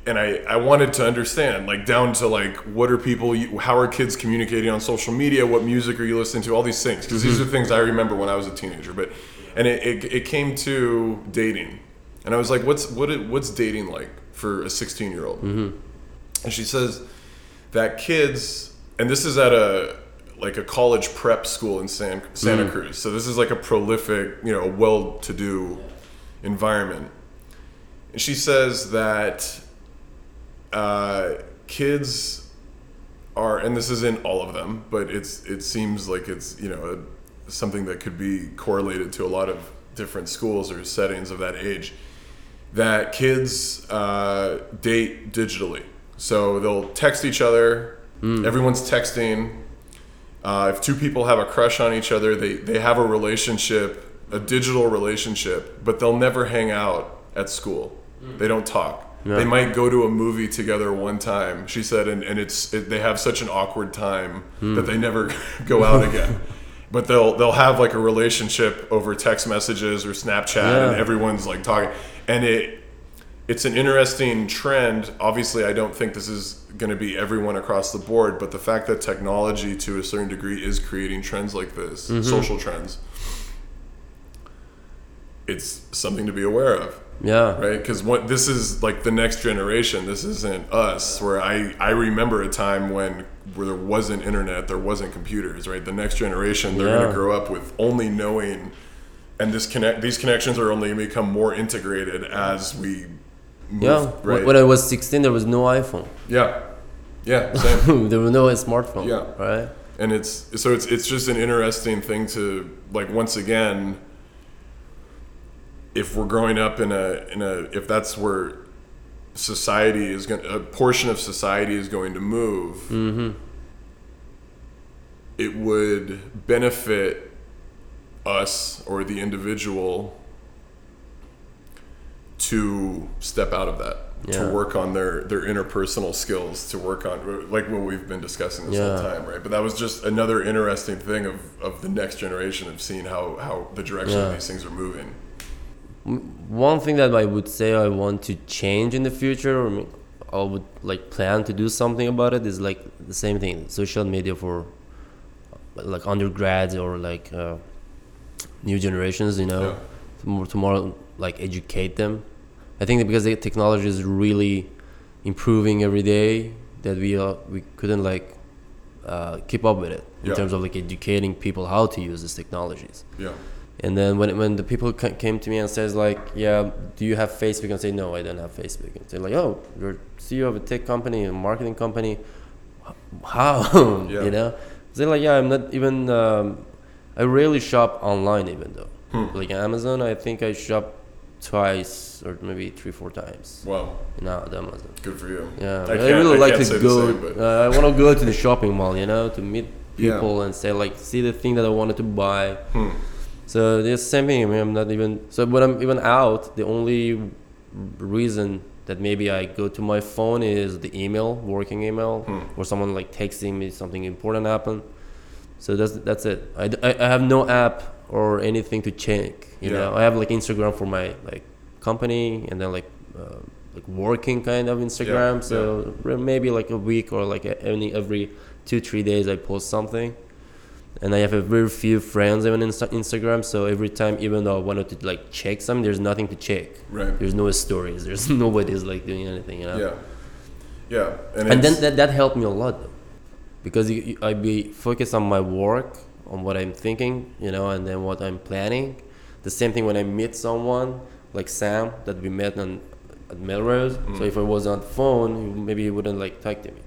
and I, I wanted to understand, like down to like, what are people, how are kids communicating on social media? What music are you listening to? All these things, because these mm-hmm. are things I remember when I was a teenager. But and it, it, it came to dating, and I was like, what's what it, what's dating like for a 16 year old? Mm-hmm. And she says that kids, and this is at a like a college prep school in San, Santa mm. Cruz. So this is like a prolific, you know, a well-to-do environment. And she says that uh, kids are, and this isn't all of them, but it's it seems like it's you know a, something that could be correlated to a lot of different schools or settings of that age. That kids uh, date digitally, so they'll text each other. Everyone's texting. Uh, if two people have a crush on each other, they, they have a relationship, a digital relationship, but they'll never hang out at school. They don't talk. They might go to a movie together one time, she said, and, and it's it, they have such an awkward time hmm. that they never go out again. But they'll they'll have like a relationship over text messages or Snapchat, and everyone's like talking, and it it's an interesting trend. Obviously, I don't think this is going to be everyone across the board, but the fact that technology to a certain degree is creating trends like this, mm-hmm. social trends, it's something to be aware of, Yeah. right? Because what this is like the next generation. This isn't us. Where I I remember a time when where there wasn't internet, there wasn't computers, right? The next generation, they're gonna grow up with only knowing. And this connect, these connections are only going to become more integrated as we move, Yeah. When- right? When I was 16, there was no iPhone. Yeah, yeah, same. there was no smartphone. Yeah. Right. and it's so it's it's just an interesting thing to like once again. If we're growing up in a in a if that's where society is going a portion of society is going to move, mm-hmm. it would benefit us or the individual to step out of that Yeah. to work on their their interpersonal skills to work on like what we've been discussing this whole time right? But that was just another interesting thing of of the next generation of seeing how how the direction of these things are moving One thing that I would say I want to change in the future, or I would like plan to do something about it, is like the same thing, social media for like undergrads or like uh, new generations. You know, Yeah. to more, like educate them. I think that because the technology is really improving every day, that we uh, we couldn't like uh, keep up with it in Yeah. terms of like educating people how to use these technologies. yeah And then when when the people came to me and says like, yeah, do you have Facebook? And say no, I don't have Facebook. And say like, oh, you're CEO of a tech company, a marketing company. How? Yeah. you know? Say like, yeah, I'm not even. Um, I rarely shop online even though. Hmm. Like Amazon, I think I shop twice or maybe three, four times. wow now at Amazon. good for you Yeah, I, I, really I like to go. same, uh, I want to go to the shopping mall, you know, to meet Yeah. people and say like, see the thing that I wanted to buy. Hmm. So the same thing. I mean, I'm not even. So when I'm even out, the only reason that maybe I go to my phone is the email, working email, Hmm. or someone like texting me something important happened. So that's that's it. I, I have no app or anything to check. You Yeah. know, I have like Instagram for my like company, and then like uh, like working kind of Instagram. Yeah, so re- maybe like a week or like any every two three days I post something. And I have a very few friends even in Instagram. So every time, even though I wanted to like check something, there's nothing to check. right There's no stories. There's nobody's like doing anything. You know. yeah yeah and, And then that, that helped me a lot though, because you, you, I be focused on my work, on what I'm thinking, you know, and then what I'm planning. The same thing when I meet someone like Sam that we met on at Melrose. So mm. if I was on the phone, maybe he wouldn't like talk to me.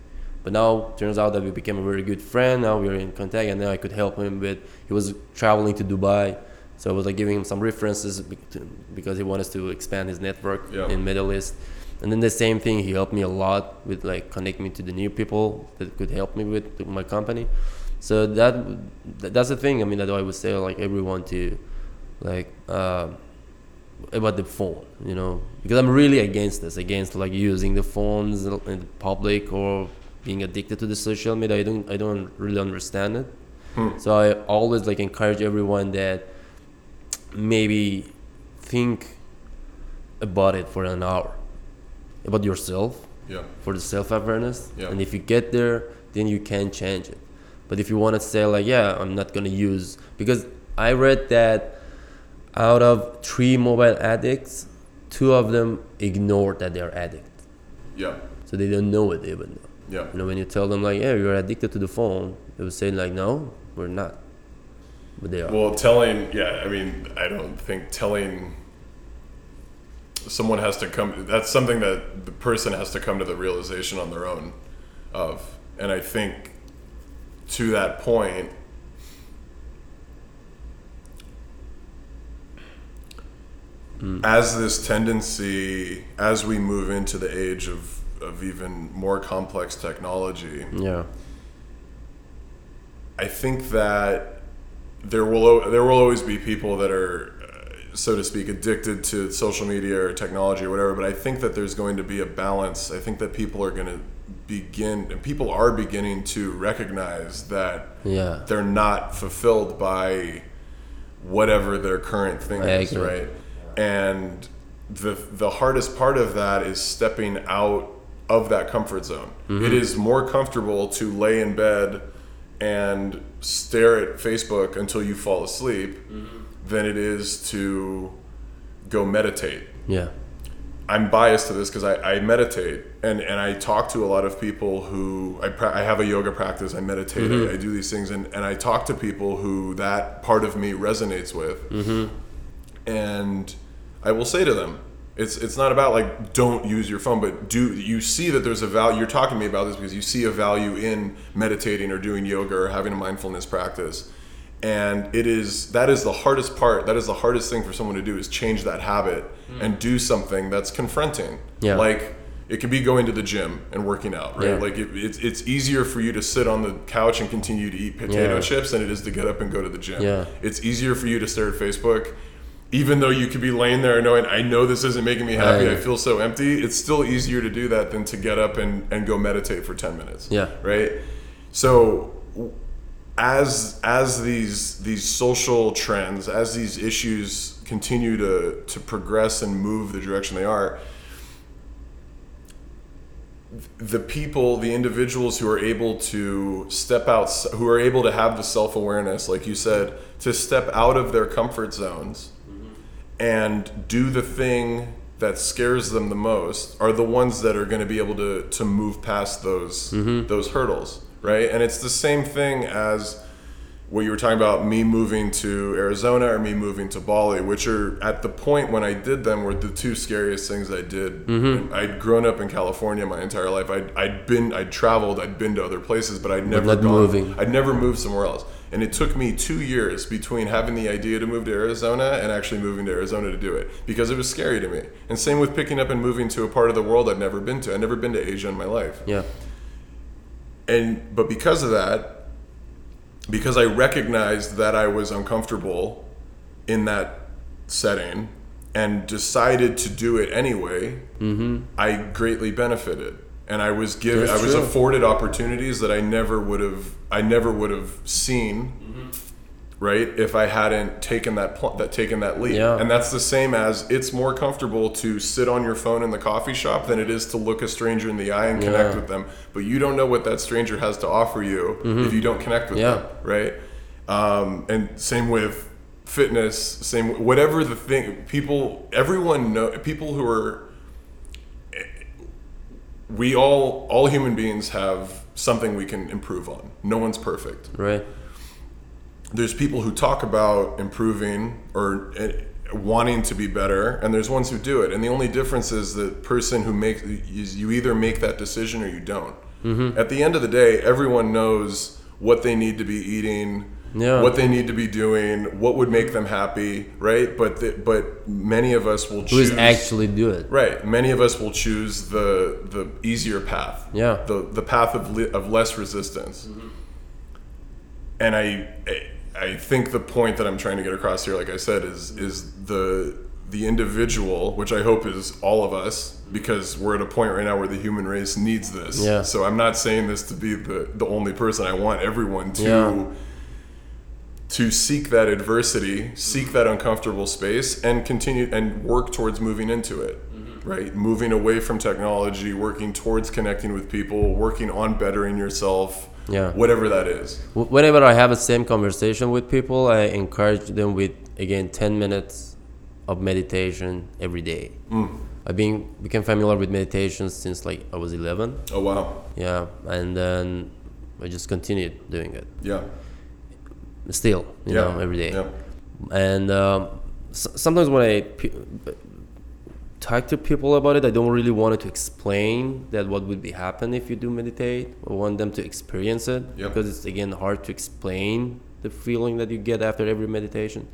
But now turns out that we became a very good friend. Now we're in contact, and now I could help him with. He was traveling to Dubai, so I was like giving him some references because he wanted to expand his network Yeah. in Middle East. And then the same thing, he helped me a lot with like connecting me to the new people that could help me with my company. So that that- that's the thing. I mean, that I would say like everyone to like uh, about the phone, you know, because I'm really against this, against like using the phones in public or being addicted to the social media. I don't I don't really understand it. Hmm. So I always like encourage everyone that maybe think about it for an hour about yourself yeah for the self-awareness Yeah. and if you get there then you can change it but if you want to say like yeah i'm not going to use because i read that out of three mobile addicts two of them ignore that they're addict yeah so they don't know it even though yeah you know when you tell them like yeah you're addicted to the phone they will say like no we're not but they are Well, telling, yeah, I mean, I don't think telling someone has to come. That's something that the person has to come to the realization on their own of, and I think to that point. Mm. As this tendency, as we move into the age of, of even more complex technology, Yeah. I think that there will there will always be people that are, uh, so to speak, addicted to social media or technology or whatever. But I think that there's going to be a balance. I think that people are going to begin, and people are beginning to recognize that Yeah. they're not fulfilled by whatever their current thing is, right? And the the hardest part of that is stepping out of that comfort zone. Mm-hmm. It is more comfortable to lay in bed and stare at Facebook until you fall asleep Mm-hmm. than it is to go meditate. Yeah. I'm biased to this because I, I meditate and, and I talk to a lot of people who I, pra- I have a yoga practice, I meditate, I, I do these things, and, and I talk to people who that part of me resonates with. And I will say to them, it's, it's not about like don't use your phone, but do you see that there's a value? You're talking to me about this because you see a value in meditating or doing yoga or having a mindfulness practice and it is that is the hardest part that is the hardest thing for someone to do is change that habit mm. and do something that's confronting Yeah. like it could be going to the gym and working out right Yeah. like it, it's, it's easier for you to sit on the couch and continue to eat potato Yeah. chips than it is to get up and go to the gym Yeah. it's easier for you to stare at facebook even though you could be laying there knowing i know this isn't making me happy Right. i feel so empty it's still easier to do that than to get up and, and go meditate for 10 minutes Yeah. right so as as these these social trends as these issues continue to to progress and move the direction they are the people the individuals who are able to step out who are able to have the self-awareness like you said to step out of their comfort zones and do the thing that scares them the most are the ones that are going to be able to to move past those mm-hmm. those hurdles right? And it's the same thing as what you were talking about me moving to Arizona or me moving to Bali which are at the point when I did them were the two scariest things I did. Mm-hmm. I'd grown up in California my entire life. I'd, I'd been I'd traveled I'd been to other places but I'd never gone moving. I'd never moved somewhere else. And it took me two years between having the idea to move to Arizona and actually moving to Arizona to do it because it was scary to me. And same with picking up and moving to a part of the world I'd never been to. I'd never been to Asia in my life. Yeah. And but because of that, because I recognized that I was uncomfortable in that setting and decided to do it anyway, mm-hmm. I greatly benefited. And I was given, I was true. afforded opportunities that I never would have, I never would have seen, right? If I hadn't taken that, pl- that taken that leap. Yeah. And that's the same as it's more comfortable to sit on your phone in the coffee shop than it is to look a stranger in the eye and connect Yeah. with them. But you don't know what that stranger has to offer you if you don't connect with Yeah. them, right? Um, and same with fitness, same whatever the thing. People, everyone know people who are. We all, all human beings have something we can improve on. No one's perfect Right. there's people who talk about improving or uh, wanting to be better and there's ones who do it and the only difference is the person who makes you either make that decision or you don't Mm-hmm. at the end of the day everyone knows what they need to be eating Yeah. what they need to be doing what would make them happy right but the, but many of us will Who choose is actually do it? Right. Many of us will choose the the easier path. Yeah. The the path of li- of less resistance. Mm-hmm. And I I think the point that I'm trying to get across here, like I said, is is the the individual, which I hope is all of us, because we're at a point right now where the human race needs this. Yeah. So I'm not saying this to be the the only person. I want everyone to Yeah. To seek that adversity, seek that uncomfortable space, and continue and work towards moving into it. Right, moving away from technology, working towards connecting with people, working on bettering yourself. Yeah. whatever that is. Whenever I have a same conversation with people, I encourage them with again 10 minutes of meditation every day. Mm. I've been became familiar with meditation since like I was 11. Oh wow, Yeah, and then I just continued doing it. yeah, Still, you yeah, know, every day. Yeah, And um, s- sometimes when I, talk to people about it. I don't really want to explain that what would be happen if you do meditate. I want them to experience it Yep. because it's again hard to explain the feeling that you get after every meditation.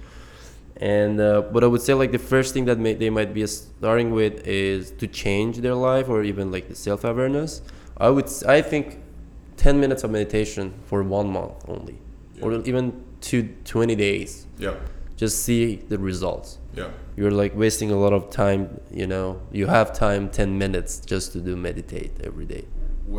And uh, but I would say like the first thing that may, they might be starting with is to change their life or even like the self awareness. I would I think 10 minutes of meditation for one month only, or even to 20 days. Yeah. Just see the results Yeah. you're like wasting a lot of time you know you have time 10 minutes just to do meditate every day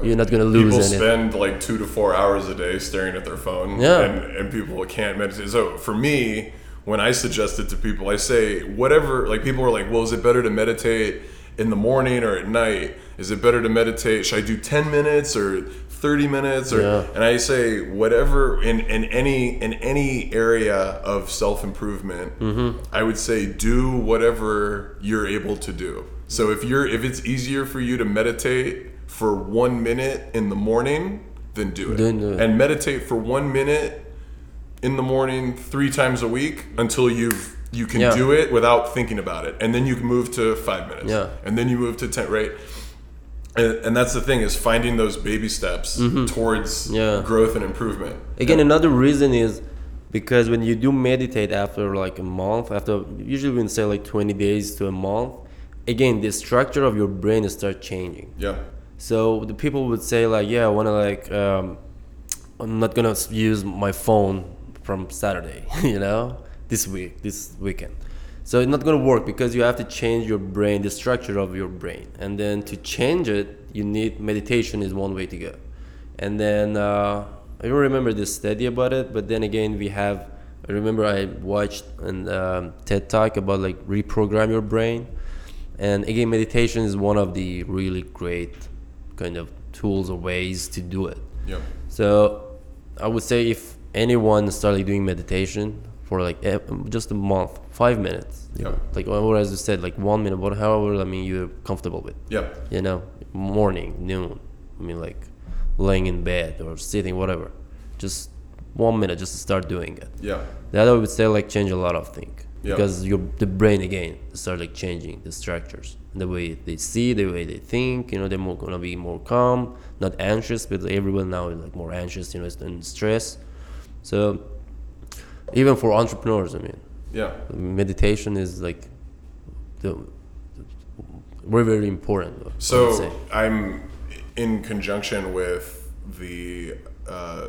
you're not gonna lose People any spend like two to four hours a day staring at their phone, Yeah. and, and people can't meditate. So for me, when I suggest it to people, I say whatever. Like people are like, "Well, is it better to meditate in the morning or at night? Is it better to meditate? Should I do ten minutes or thirty minutes?" Or Yeah. and I say whatever in in any in any area of self improvement, Mm-hmm. I would say do whatever you're able to do. So if you're if it's easier for you to meditate for one minute in the morning, then do it. Then do it. And meditate for one minute in the morning three times a week until you've you can Yeah. do it without thinking about it, and then you can move to five minutes. Yeah. And then you move to ten. Right. And, and that's the thing is finding those baby steps towards Mm-hmm. Yeah. growth and improvement. again another reason is because when you do meditate after like a month after usually we say like 20 days to a month again the structure of your brain start changing Yeah. So the people would say like, yeah, I want to like, um, I'm not gonna use my phone from Saturday, you know, this week, this weekend. So it's not gonna work because you have to change your brain, the structure of your brain, and then to change it, you need meditation is one way to go. And then uh, I don't remember the study about it, but then again we have. I remember I watched an um, TED talk about like reprogram your brain, and again meditation is one of the really great kind of tools or ways to do it Yeah. so i would say if anyone started doing meditation for like eh, just a month five minutes Yeah. know, like or as you said like one minute but however i mean you're comfortable with Yeah. you know morning noon i mean like laying in bed or sitting whatever just one minute just to start doing it Yeah. that i would say like change a lot of things Yeah. because your the brain again start like changing the structures the way they see the way they think you know they're more gonna be more calm not anxious because everyone now is like more anxious you know and stress so even for entrepreneurs i mean Yeah. meditation is like the very very important So. I'm in conjunction with the uh,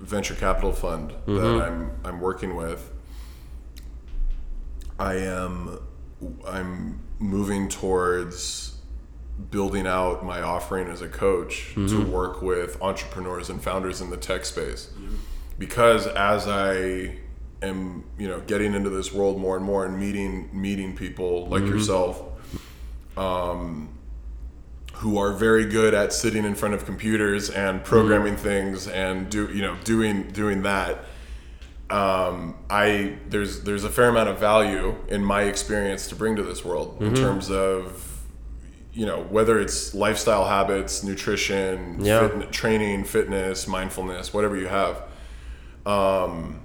venture capital fund Mm-hmm. that I'm I'm working with. I am I'm moving towards building out my offering as a coach to Mm-hmm. work with entrepreneurs and founders in the tech space because as I am you know getting into this world more and more and meeting meeting people like Mm-hmm. yourself who are very good at sitting in front of computers and programming things and do you know doing doing that um, I there's there's a fair amount of value in my experience to bring to this world in terms of you know whether it's lifestyle habits, nutrition, Yeah. fit, training, fitness, mindfulness, whatever you have. Um,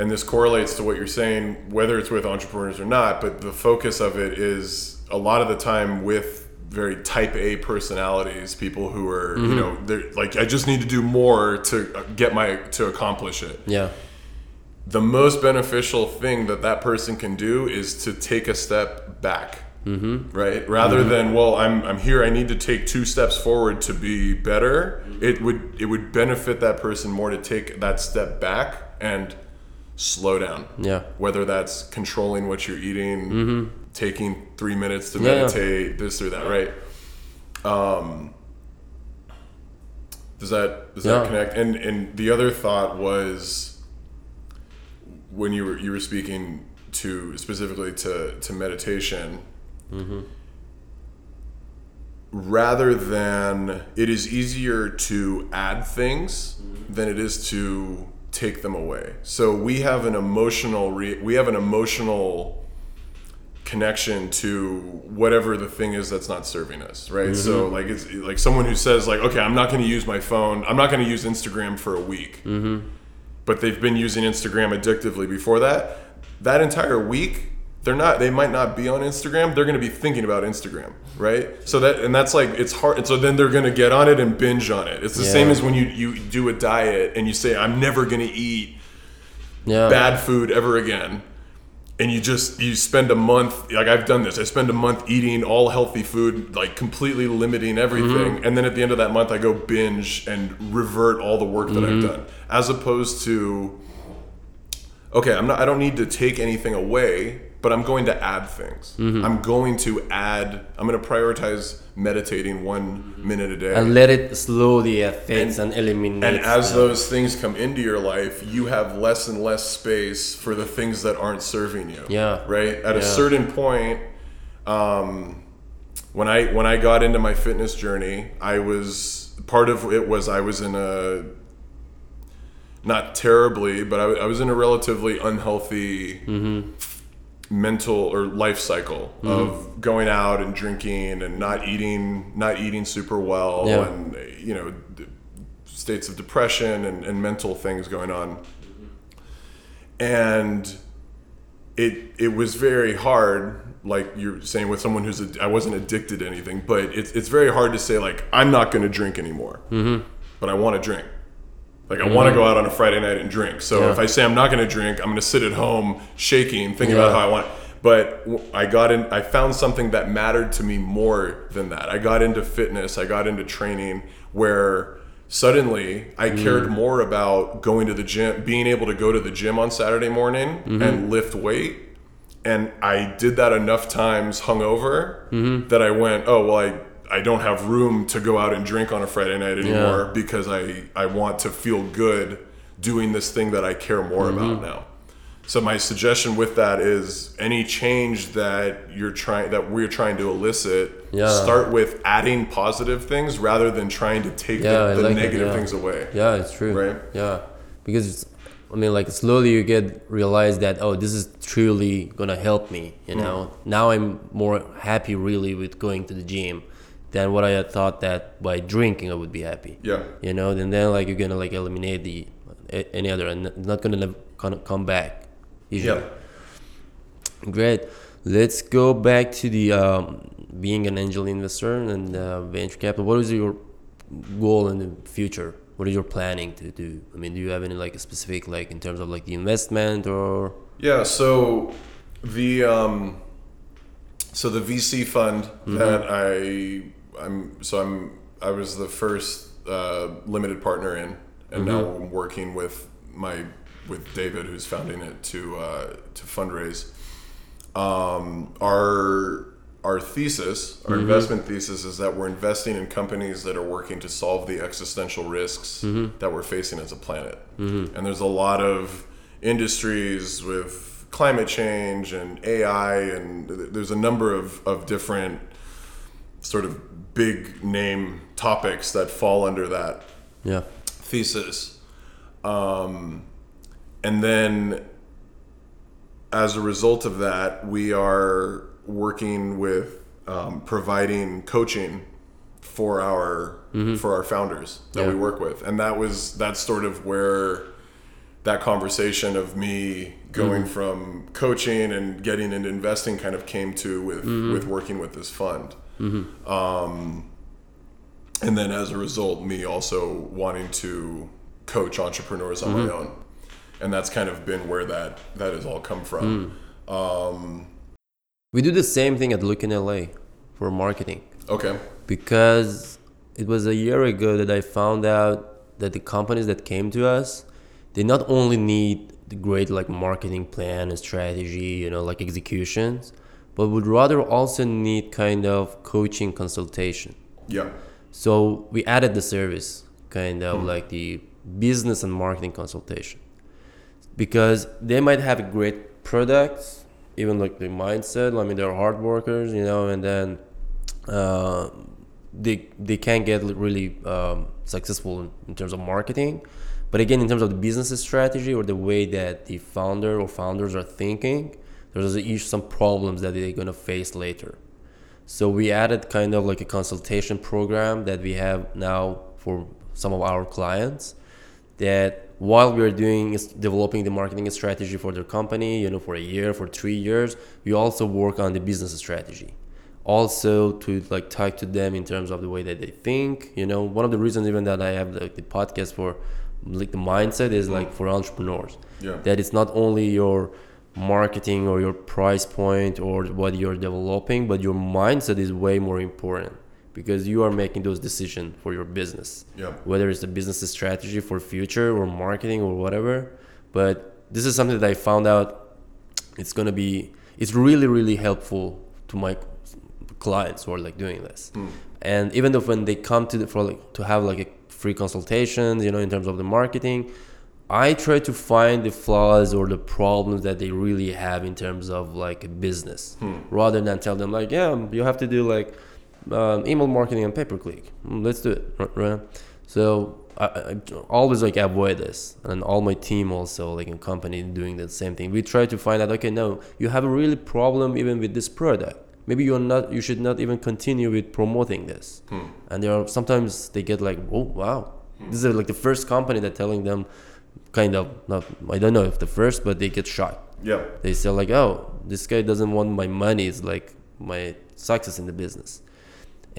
and this correlates to what you're saying, whether it's with entrepreneurs or not. But the focus of it is a lot of the time with very type A personalities, people who are you mm-hmm. know they're like I just need to do more to uh, get my to accomplish it yeah the most beneficial thing that that person can do is to take a step back mm-hmm. right rather mm-hmm. than well I'm, I'm here i need to take two steps forward to be better it would it would benefit that person more to take that step back and slow down. Yeah. Whether that's controlling what you're eating mm-hmm. taking three minutes to Yeah, yeah. meditate this or that right? Um does that does that connect? And and the other thought was when you were you were speaking to specifically to to meditation mm-hmm. rather than it is easier to add things mm-hmm. than it is to take them away. So we have an emotional re- we have an emotional connection to whatever the thing is that's not serving us right? So mm-hmm. like it's like someone who says like okay i'm not going to use my phone i'm not going to use instagram for a week. Mm-hmm. But they've been using instagram addictively before that. That entire week they're not they might not be on Instagram they're going to be thinking about Instagram right? So that and that's like it's hard and so then they're going to get on it and binge on it. It's the Yeah. same as when you you do a diet and you say I'm never going to eat Yeah. bad food ever again. And you just you spend a month like I've done this I spend a month eating all healthy food like completely limiting everything. Mm-hmm. And then at the end of that month I go binge and revert all the work that I've mm-hmm. done. As opposed to okay I'm not I don't need to take anything away but I'm going to add things I'm going to add I'm going to prioritize meditating one minute a day And let it slowly affect and, eliminate. and as those things come into your life, you have less and less space for the things that aren't serving you. Yeah. Right. At a certain point, um, when I when I got into my fitness journey, I was part of it was I was in a not terribly, but I was in a relatively unhealthy Mm-hmm. Mental or life cycle of going out and drinking and not eating not eating super well Yeah. and you know states of depression and, and mental things going on and it it was very hard like you're saying with someone who's I wasn't addicted to anything but it's, it's very hard to say like I'm not going to drink anymore Mm-hmm. but I want to drink like I want to go out on a Friday night and drink. So Yeah. if I say I'm not going to drink, I'm going to sit at home shaking, thinking Yeah. about how I want. But I got in. I found something that mattered to me more than that. I got into fitness. I got into training where suddenly I Mm. cared more about going to the gym, being able to go to the gym on Saturday morning Mm-hmm. and lift weight. And I did that enough times hungover Mm-hmm. that I went, oh well, I I don't have room to go out and drink on a Friday night anymore because I I want to feel good doing this thing that I care more Mm-hmm. about now. So my suggestion with that is any change that you're trying that we're trying to elicit, Yeah. start with adding positive things rather than trying to take Yeah, the, the like it, negative yeah. things away. Yeah, it's true. Right? Yeah, because it's, I mean, like slowly you get realize that oh, this is truly gonna help me. You Mm. know, now I'm more happy really with going to the gym than what I had thought that by drinking I would be happy. Yeah. You know, and then like you're gonna like eliminate the any other and not gonna come back. Usually. Great. Let's go back to the um, being an angel investor and uh, venture capital. What is your goal in the future? What are you planning to do? I mean, do you have any like a specific like in terms of like the investment or? Yeah, so the um, so the VC fund Mm-hmm. that I I'm so I'm I was the first uh, limited partner in, and now Mm-hmm. I'm working with my with David, who's founding it to uh, to fundraise. Um, our our thesis, our investment thesis, is that we're investing in companies that are working to solve the existential risks that we're facing as a planet. And there's a lot of industries with climate change and AI, and there's a number of, of different sort of big name topics that fall under that Yeah. thesis. Um, and then as a result of that, we are working with um, providing coaching for our for our founders that we work with, and that was that's sort of where that conversation of me going mm-hmm. from coaching and getting into investing kind of came to with mm-hmm. with working with this fund. Mm-hmm. Um, and then as a result, me also wanting to coach entrepreneurs on my own, and that's kind of been where that that has all come from. Mm. Um, We do the same thing at Look in LA for marketing. Okay, because it was a year ago that I found out that the companies that came to us, they not only need the great like marketing plan and strategy, you know, like executions, but would rather also need kind of coaching consultation. yeah, So we added the service, kind of like the business and marketing consultation, because they might have a great product, even like the mindset. I mean, they're hard workers, you know, and then uh, they they can get really um, successful in, in terms of marketing. But again, in terms of the business strategy or the way that the founder or founders are thinking, there's some problems that they're gonna face later. So we added kind of like a consultation program that we have now for some of our clients that while we are doing is developing the marketing strategy for their company, you know, for a year, for three years, we also work on the business strategy. Also to like talk to them in terms of the way that they think. You know, one of the reasons even that I have like the podcast for like the mindset is mm. like for entrepreneurs. Yeah. That it's not only your marketing or your price point or what you're developing, but your mindset is way more important because you are making those decisions for your business. Yeah. Whether it's the business strategy for future or marketing or whatever. But this is something that I found out it's gonna be it's really really helpful to my clients who are like doing this. Mm. And even though when they come to the, for like to have like a free consultations, you know, in terms of the marketing, I try to find the flaws or the problems that they really have in terms of like a business, rather than tell them like, yeah, you have to do like um, email marketing and pay per click. Let's do it, right? So I, I always like avoid this, and all my team also like in company doing the same thing. We try to find out, okay, no, you have a really problem even with this product. Maybe you're not, you should not even continue with promoting this. And there are sometimes they get like, oh wow, this is like the first company that telling them, kind of not, I don't know if the first, but they get shocked Yeah. they say like oh this guy doesn't want my money it's like my success in the business.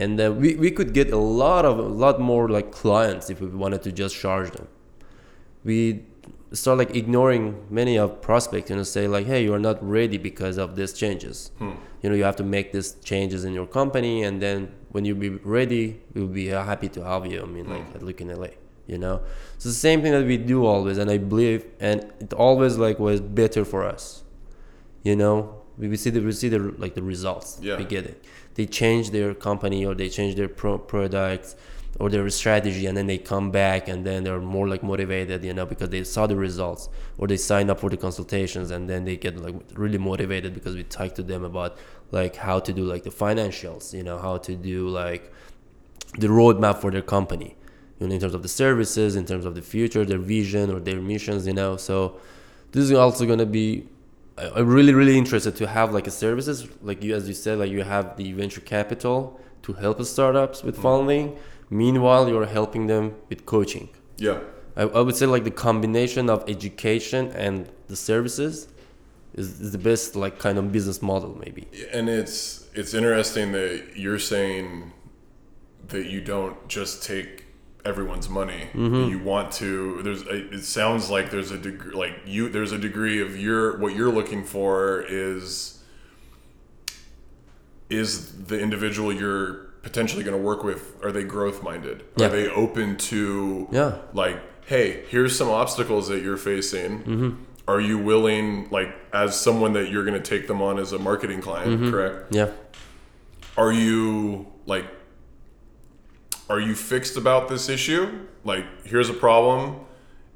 And uh, we, we could get a lot of a lot more like clients if we wanted to just charge them. We start like ignoring many of prospects you know say like hey you are not ready because of these changes you know you have to make these changes in your company and then when you be ready we'll be uh, happy to have you i mean like at look in la you know? It's the same thing that we do always and i believe and it always like was better for us you know? We, we see the we see the like the results. Yeah. we get it. They change their company or they change their pro- products or their strategy and then they come back and then they're more like motivated you know because they saw the results or they sign up for the consultations and then they get like really motivated because we talk to them about like how to do like the financials you know how to do like the roadmap for their company you know in terms of the services in terms of the future their vision or their missions you know. So this is also going to be i'm really really interested to have like a services like you as you said like you have the venture capital to help the startups with mm-hmm. funding meanwhile you're helping them with coaching Yeah. I, I would say like the combination of education and the services is, is the best like kind of business model maybe And it's it's interesting that you're saying that you don't just take everyone's money. Mm-hmm. You want to. There's. a- It sounds like there's a degree. Like you. There's a degree of your. What you're looking for is. Is the individual you're potentially going to work with are they growth minded? Yeah. Are they open to Yeah. like hey here's some obstacles that you're facing Mm-hmm. are you willing like as someone that you're going to take them on as a marketing client Mm-hmm. correct yeah are you like are you fixed about this issue like here's a problem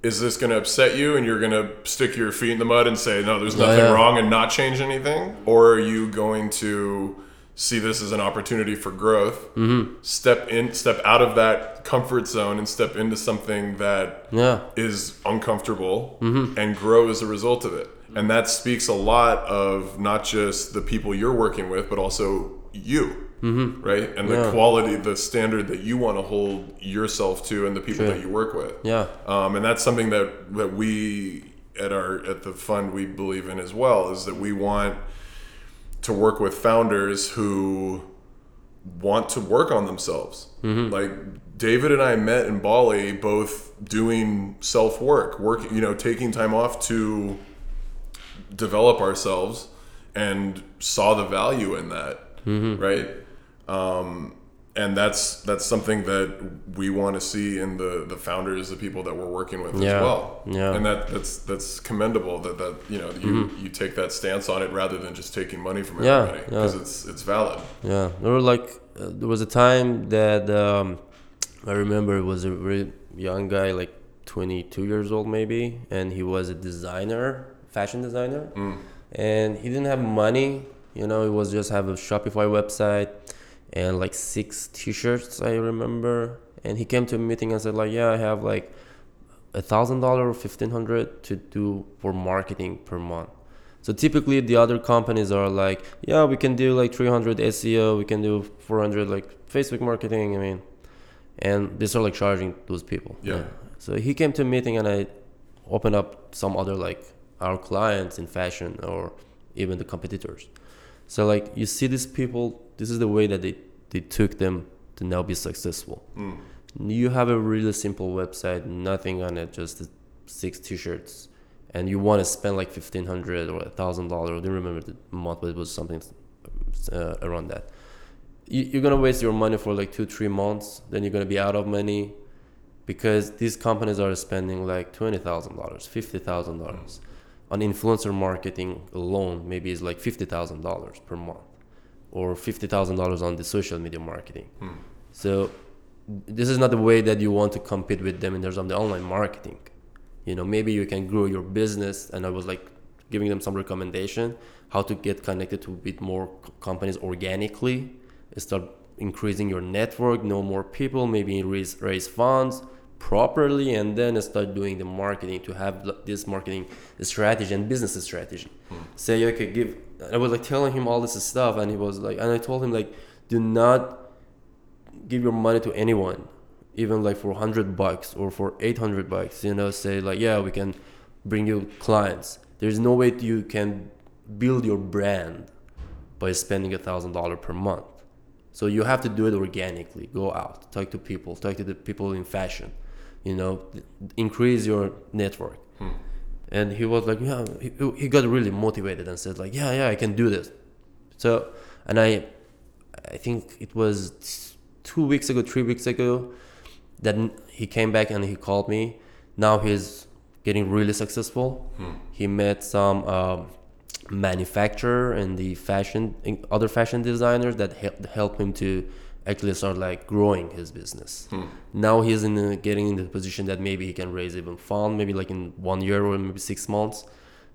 is this going to upset you and you're going to stick your feet in the mud and say no there's nothing yeah. wrong and not change anything or are you going to see this as an opportunity for growth Mm-hmm. step in step out of that comfort zone and step into something that yeah is uncomfortable Mm-hmm. and grow as a result of it. And that speaks a lot of not just the people you're working with, but also you, mm-hmm. right? And the quality, the standard that you want to hold yourself to, and the people Sure. that you work with. yeah Um, and that's something that that we at our at the fund we believe in as well is that we want to work with founders who want to work on themselves. Like David and I met in Bali, both doing self work, work you know, taking time off to develop ourselves, and saw the value in that, right? Um, and that's that's something that we want to see in the the founders, the people that we're working with Yeah. as well. Yeah. and that that's that's commendable that that you know you you take that stance on it rather than just taking money from Yeah, everybody yeah. because it's it's valid. Yeah, there were like uh, there was a time that um, I remember it was a very young guy, like 22 years old maybe, and he was a designer, fashion designer, and he didn't have money. You know, he was just have a Shopify website and like six T-shirts. I remember, and he came to a meeting and said like, "Yeah, I have like a thousand dollar or fifteen hundred to do for marketing per month." So typically the other companies are like, yeah, we can do like 300 SEO, we can do 400 like Facebook marketing. I mean, and they start like charging those people. Yeah. So he came to a meeting and I opened up some other like our clients in fashion or even the competitors. So like you see these people, this is the way that they they took them to now be successful. Mm. You have a really simple website, nothing on it, just six t-shirts, and you want to spend like fifteen hundred or a thousand dollars. I don't remember the month, but it was something uh, around that. You, you're gonna waste your money for like two, three months. Then you're gonna be out of money because these companies are spending like twenty thousand dollars, fifty thousand dollars on influencer marketing alone. Maybe it's like fifty thousand dollars per month, or fifty thousand dollars on the social media marketing. Hmm. So this is not the way that you want to compete with them in terms of the online marketing. You know, maybe you can grow your business, and I was like giving them some recommendation how to get connected to a bit more companies organically, start increasing your network, know more people, maybe raise raise funds properly, and then start doing the marketing to have this marketing strategy and business strategy. Say okay, give. I was like telling him all this stuff, and he was like, and I told him like, do not give your money to anyone even like for 100 bucks or for 800 bucks you know say like yeah we can bring you clients. There's no way you can build your brand by spending a thousand dollar per month. So you have to do it organically go out talk to people talk to the people in fashion you know increase your network. Hmm. And he was like yeah he, he got really motivated and said like yeah yeah i can do this. So and i i think it was two weeks ago three weeks ago then he came back and he called me. Now he's getting really successful. Hmm. he met some um, manufacturer and the fashion other fashion designers that helped help him to actually start like growing his business Hmm. now he's in getting in the position that maybe he can raise even fund maybe like in one year or maybe six months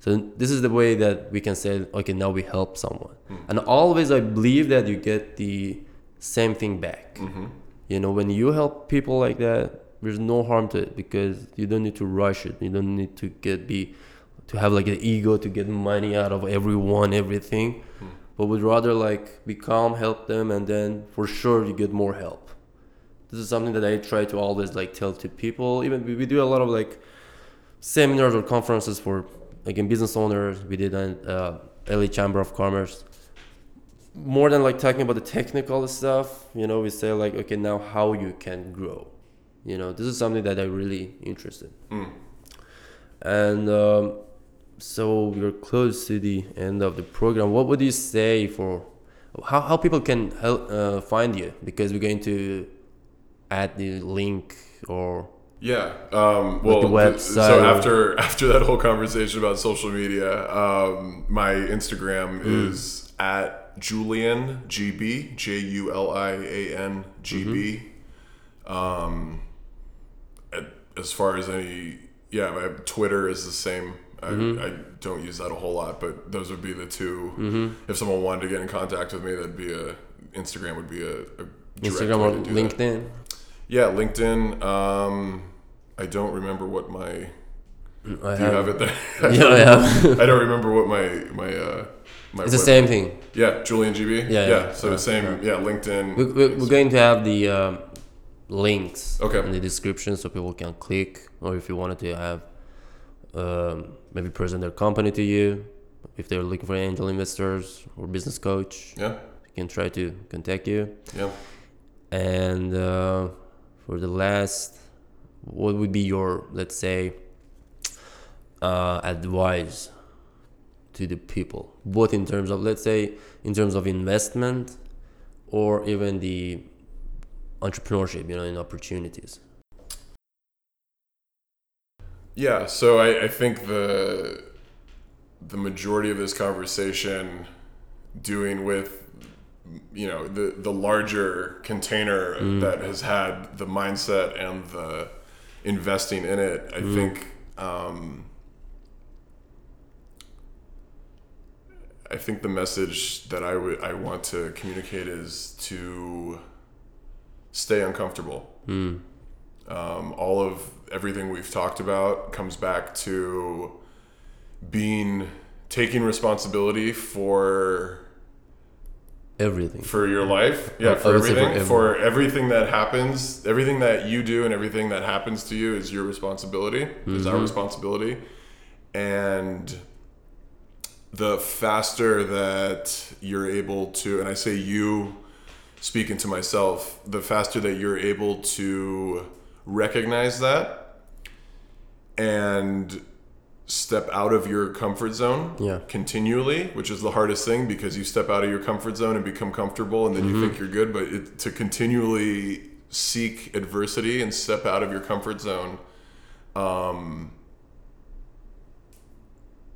so this is the way that we can say okay now we help someone Hmm. and always i believe that you get the same thing back Mm-hmm. you know when you help people like that there's no harm to it because you don't need to rush it you don't need to get be to have like an ego to get money out of everyone everything Hmm. But would rather like be calm help them and then for sure you get more help. This is something that i try to always like tell to people. Even we, we do a lot of like seminars or conferences for again business owners. We did an uh, LA Chamber of Commerce. More than like talking about the technical stuff you know we say like okay now how you can grow. You know this is something that i'm really interested. Mm. and um, so we're close to the end of the program what would you say for how, how people can help uh, find you because we're going to add the link or Yeah. Um, well, the so after after that whole conversation about social media, um, my Instagram Mm. is at Julian GB J U L I A N G B. Mm-hmm. Um, as far as any, yeah, my Twitter is the same. I, Mm-hmm. I don't use that a whole lot, but those would be the 2 If someone wanted to get in contact with me, that'd be a Instagram would be a, a direct instagram or do that. linkedin Yeah, LinkedIn. Um, I don't remember what my. Do I you have it there? yeah i have I don't remember what my my uh my. it's the same thing Yeah, Julian GB. Yeah, yeah. So Uh, same. Yeah, LinkedIn. we, we, we're going to have the um, links Okay. in the description so people can click or if you wanted to have um, maybe present their company to you if they're looking for angel investors or business coach Yeah, you can try to contact you. Yeah. and uh, for the last what would be your let's say uh, advice to the people? Both in terms of let's say in terms of investment or even the entrepreneurship you know in opportunities Yeah, so I, I think the the majority of this conversation doing with you know the the larger container that has had the mindset and the investing in it. I think um, I think the message that I would I want to communicate is to stay uncomfortable mm. um, all of everything we've talked about comes back to being taking responsibility for everything. for your life. Yeah oh, for would for everything. For, everything that happens everything that you do and everything that happens to you is your responsibility. Is our mm-hmm. responsibility. And the faster that you're able to and i say you speaking to myself the faster that you're able to recognize that and step out of your comfort zone Yeah. continually, which is the hardest thing because you step out of your comfort zone and become comfortable and then you think you're good. But it, to continually seek adversity and step out of your comfort zone, um,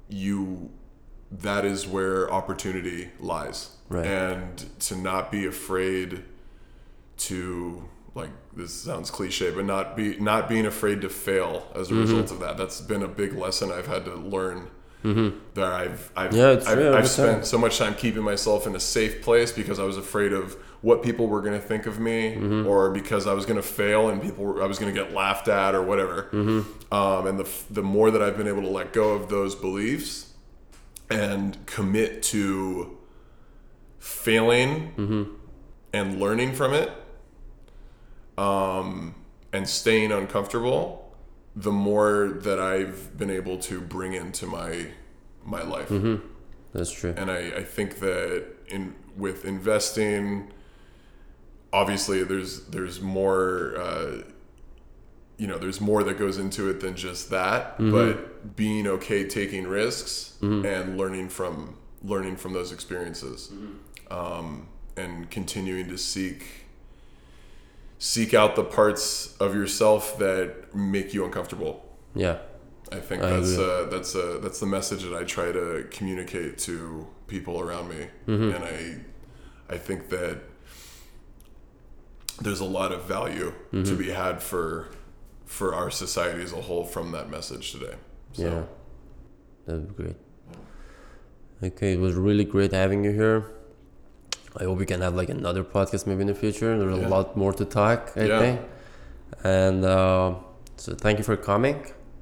you that is where opportunity lies. Right. And to not be afraid to like this sounds cliche, but not be not being afraid to fail as a Mm-hmm. result of that. That's been a big lesson I've had to learn. That I've I've, Mm-hmm. Yeah, I've, I've 100%. spent so much time keeping myself in a safe place because I was afraid of what people were going to think of me, Mm-hmm. or because I was going to fail and people were, I was going to get laughed at or whatever. Mm-hmm. Um, and the the more that I've been able to let go of those beliefs and commit to failing Mm-hmm. and learning from it um, and staying uncomfortable the more that i've been able to bring into my my life. That's true. and I, I think that in with investing obviously there's there's more uh, you know there's more that goes into it than just that but being okay taking risks and learning from learning from those experiences. Um, and continuing to seek seek out the parts of yourself that make you uncomfortable Yeah. I think I that's uh, that's uh, that's the message that I try to communicate to people around me, Mm-hmm. and I I think that there's a lot of value Mm-hmm. to be had for for our society as a whole from that message today. So, Yeah. That'd be great. Okay, it was really great having you here. I hope we can have like another podcast maybe in the future. There's Yeah. a lot more to talk, I Yeah. think. And uh, so thank you for coming.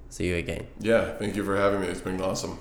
See you again. yeah, thank you for having me. It's been awesome.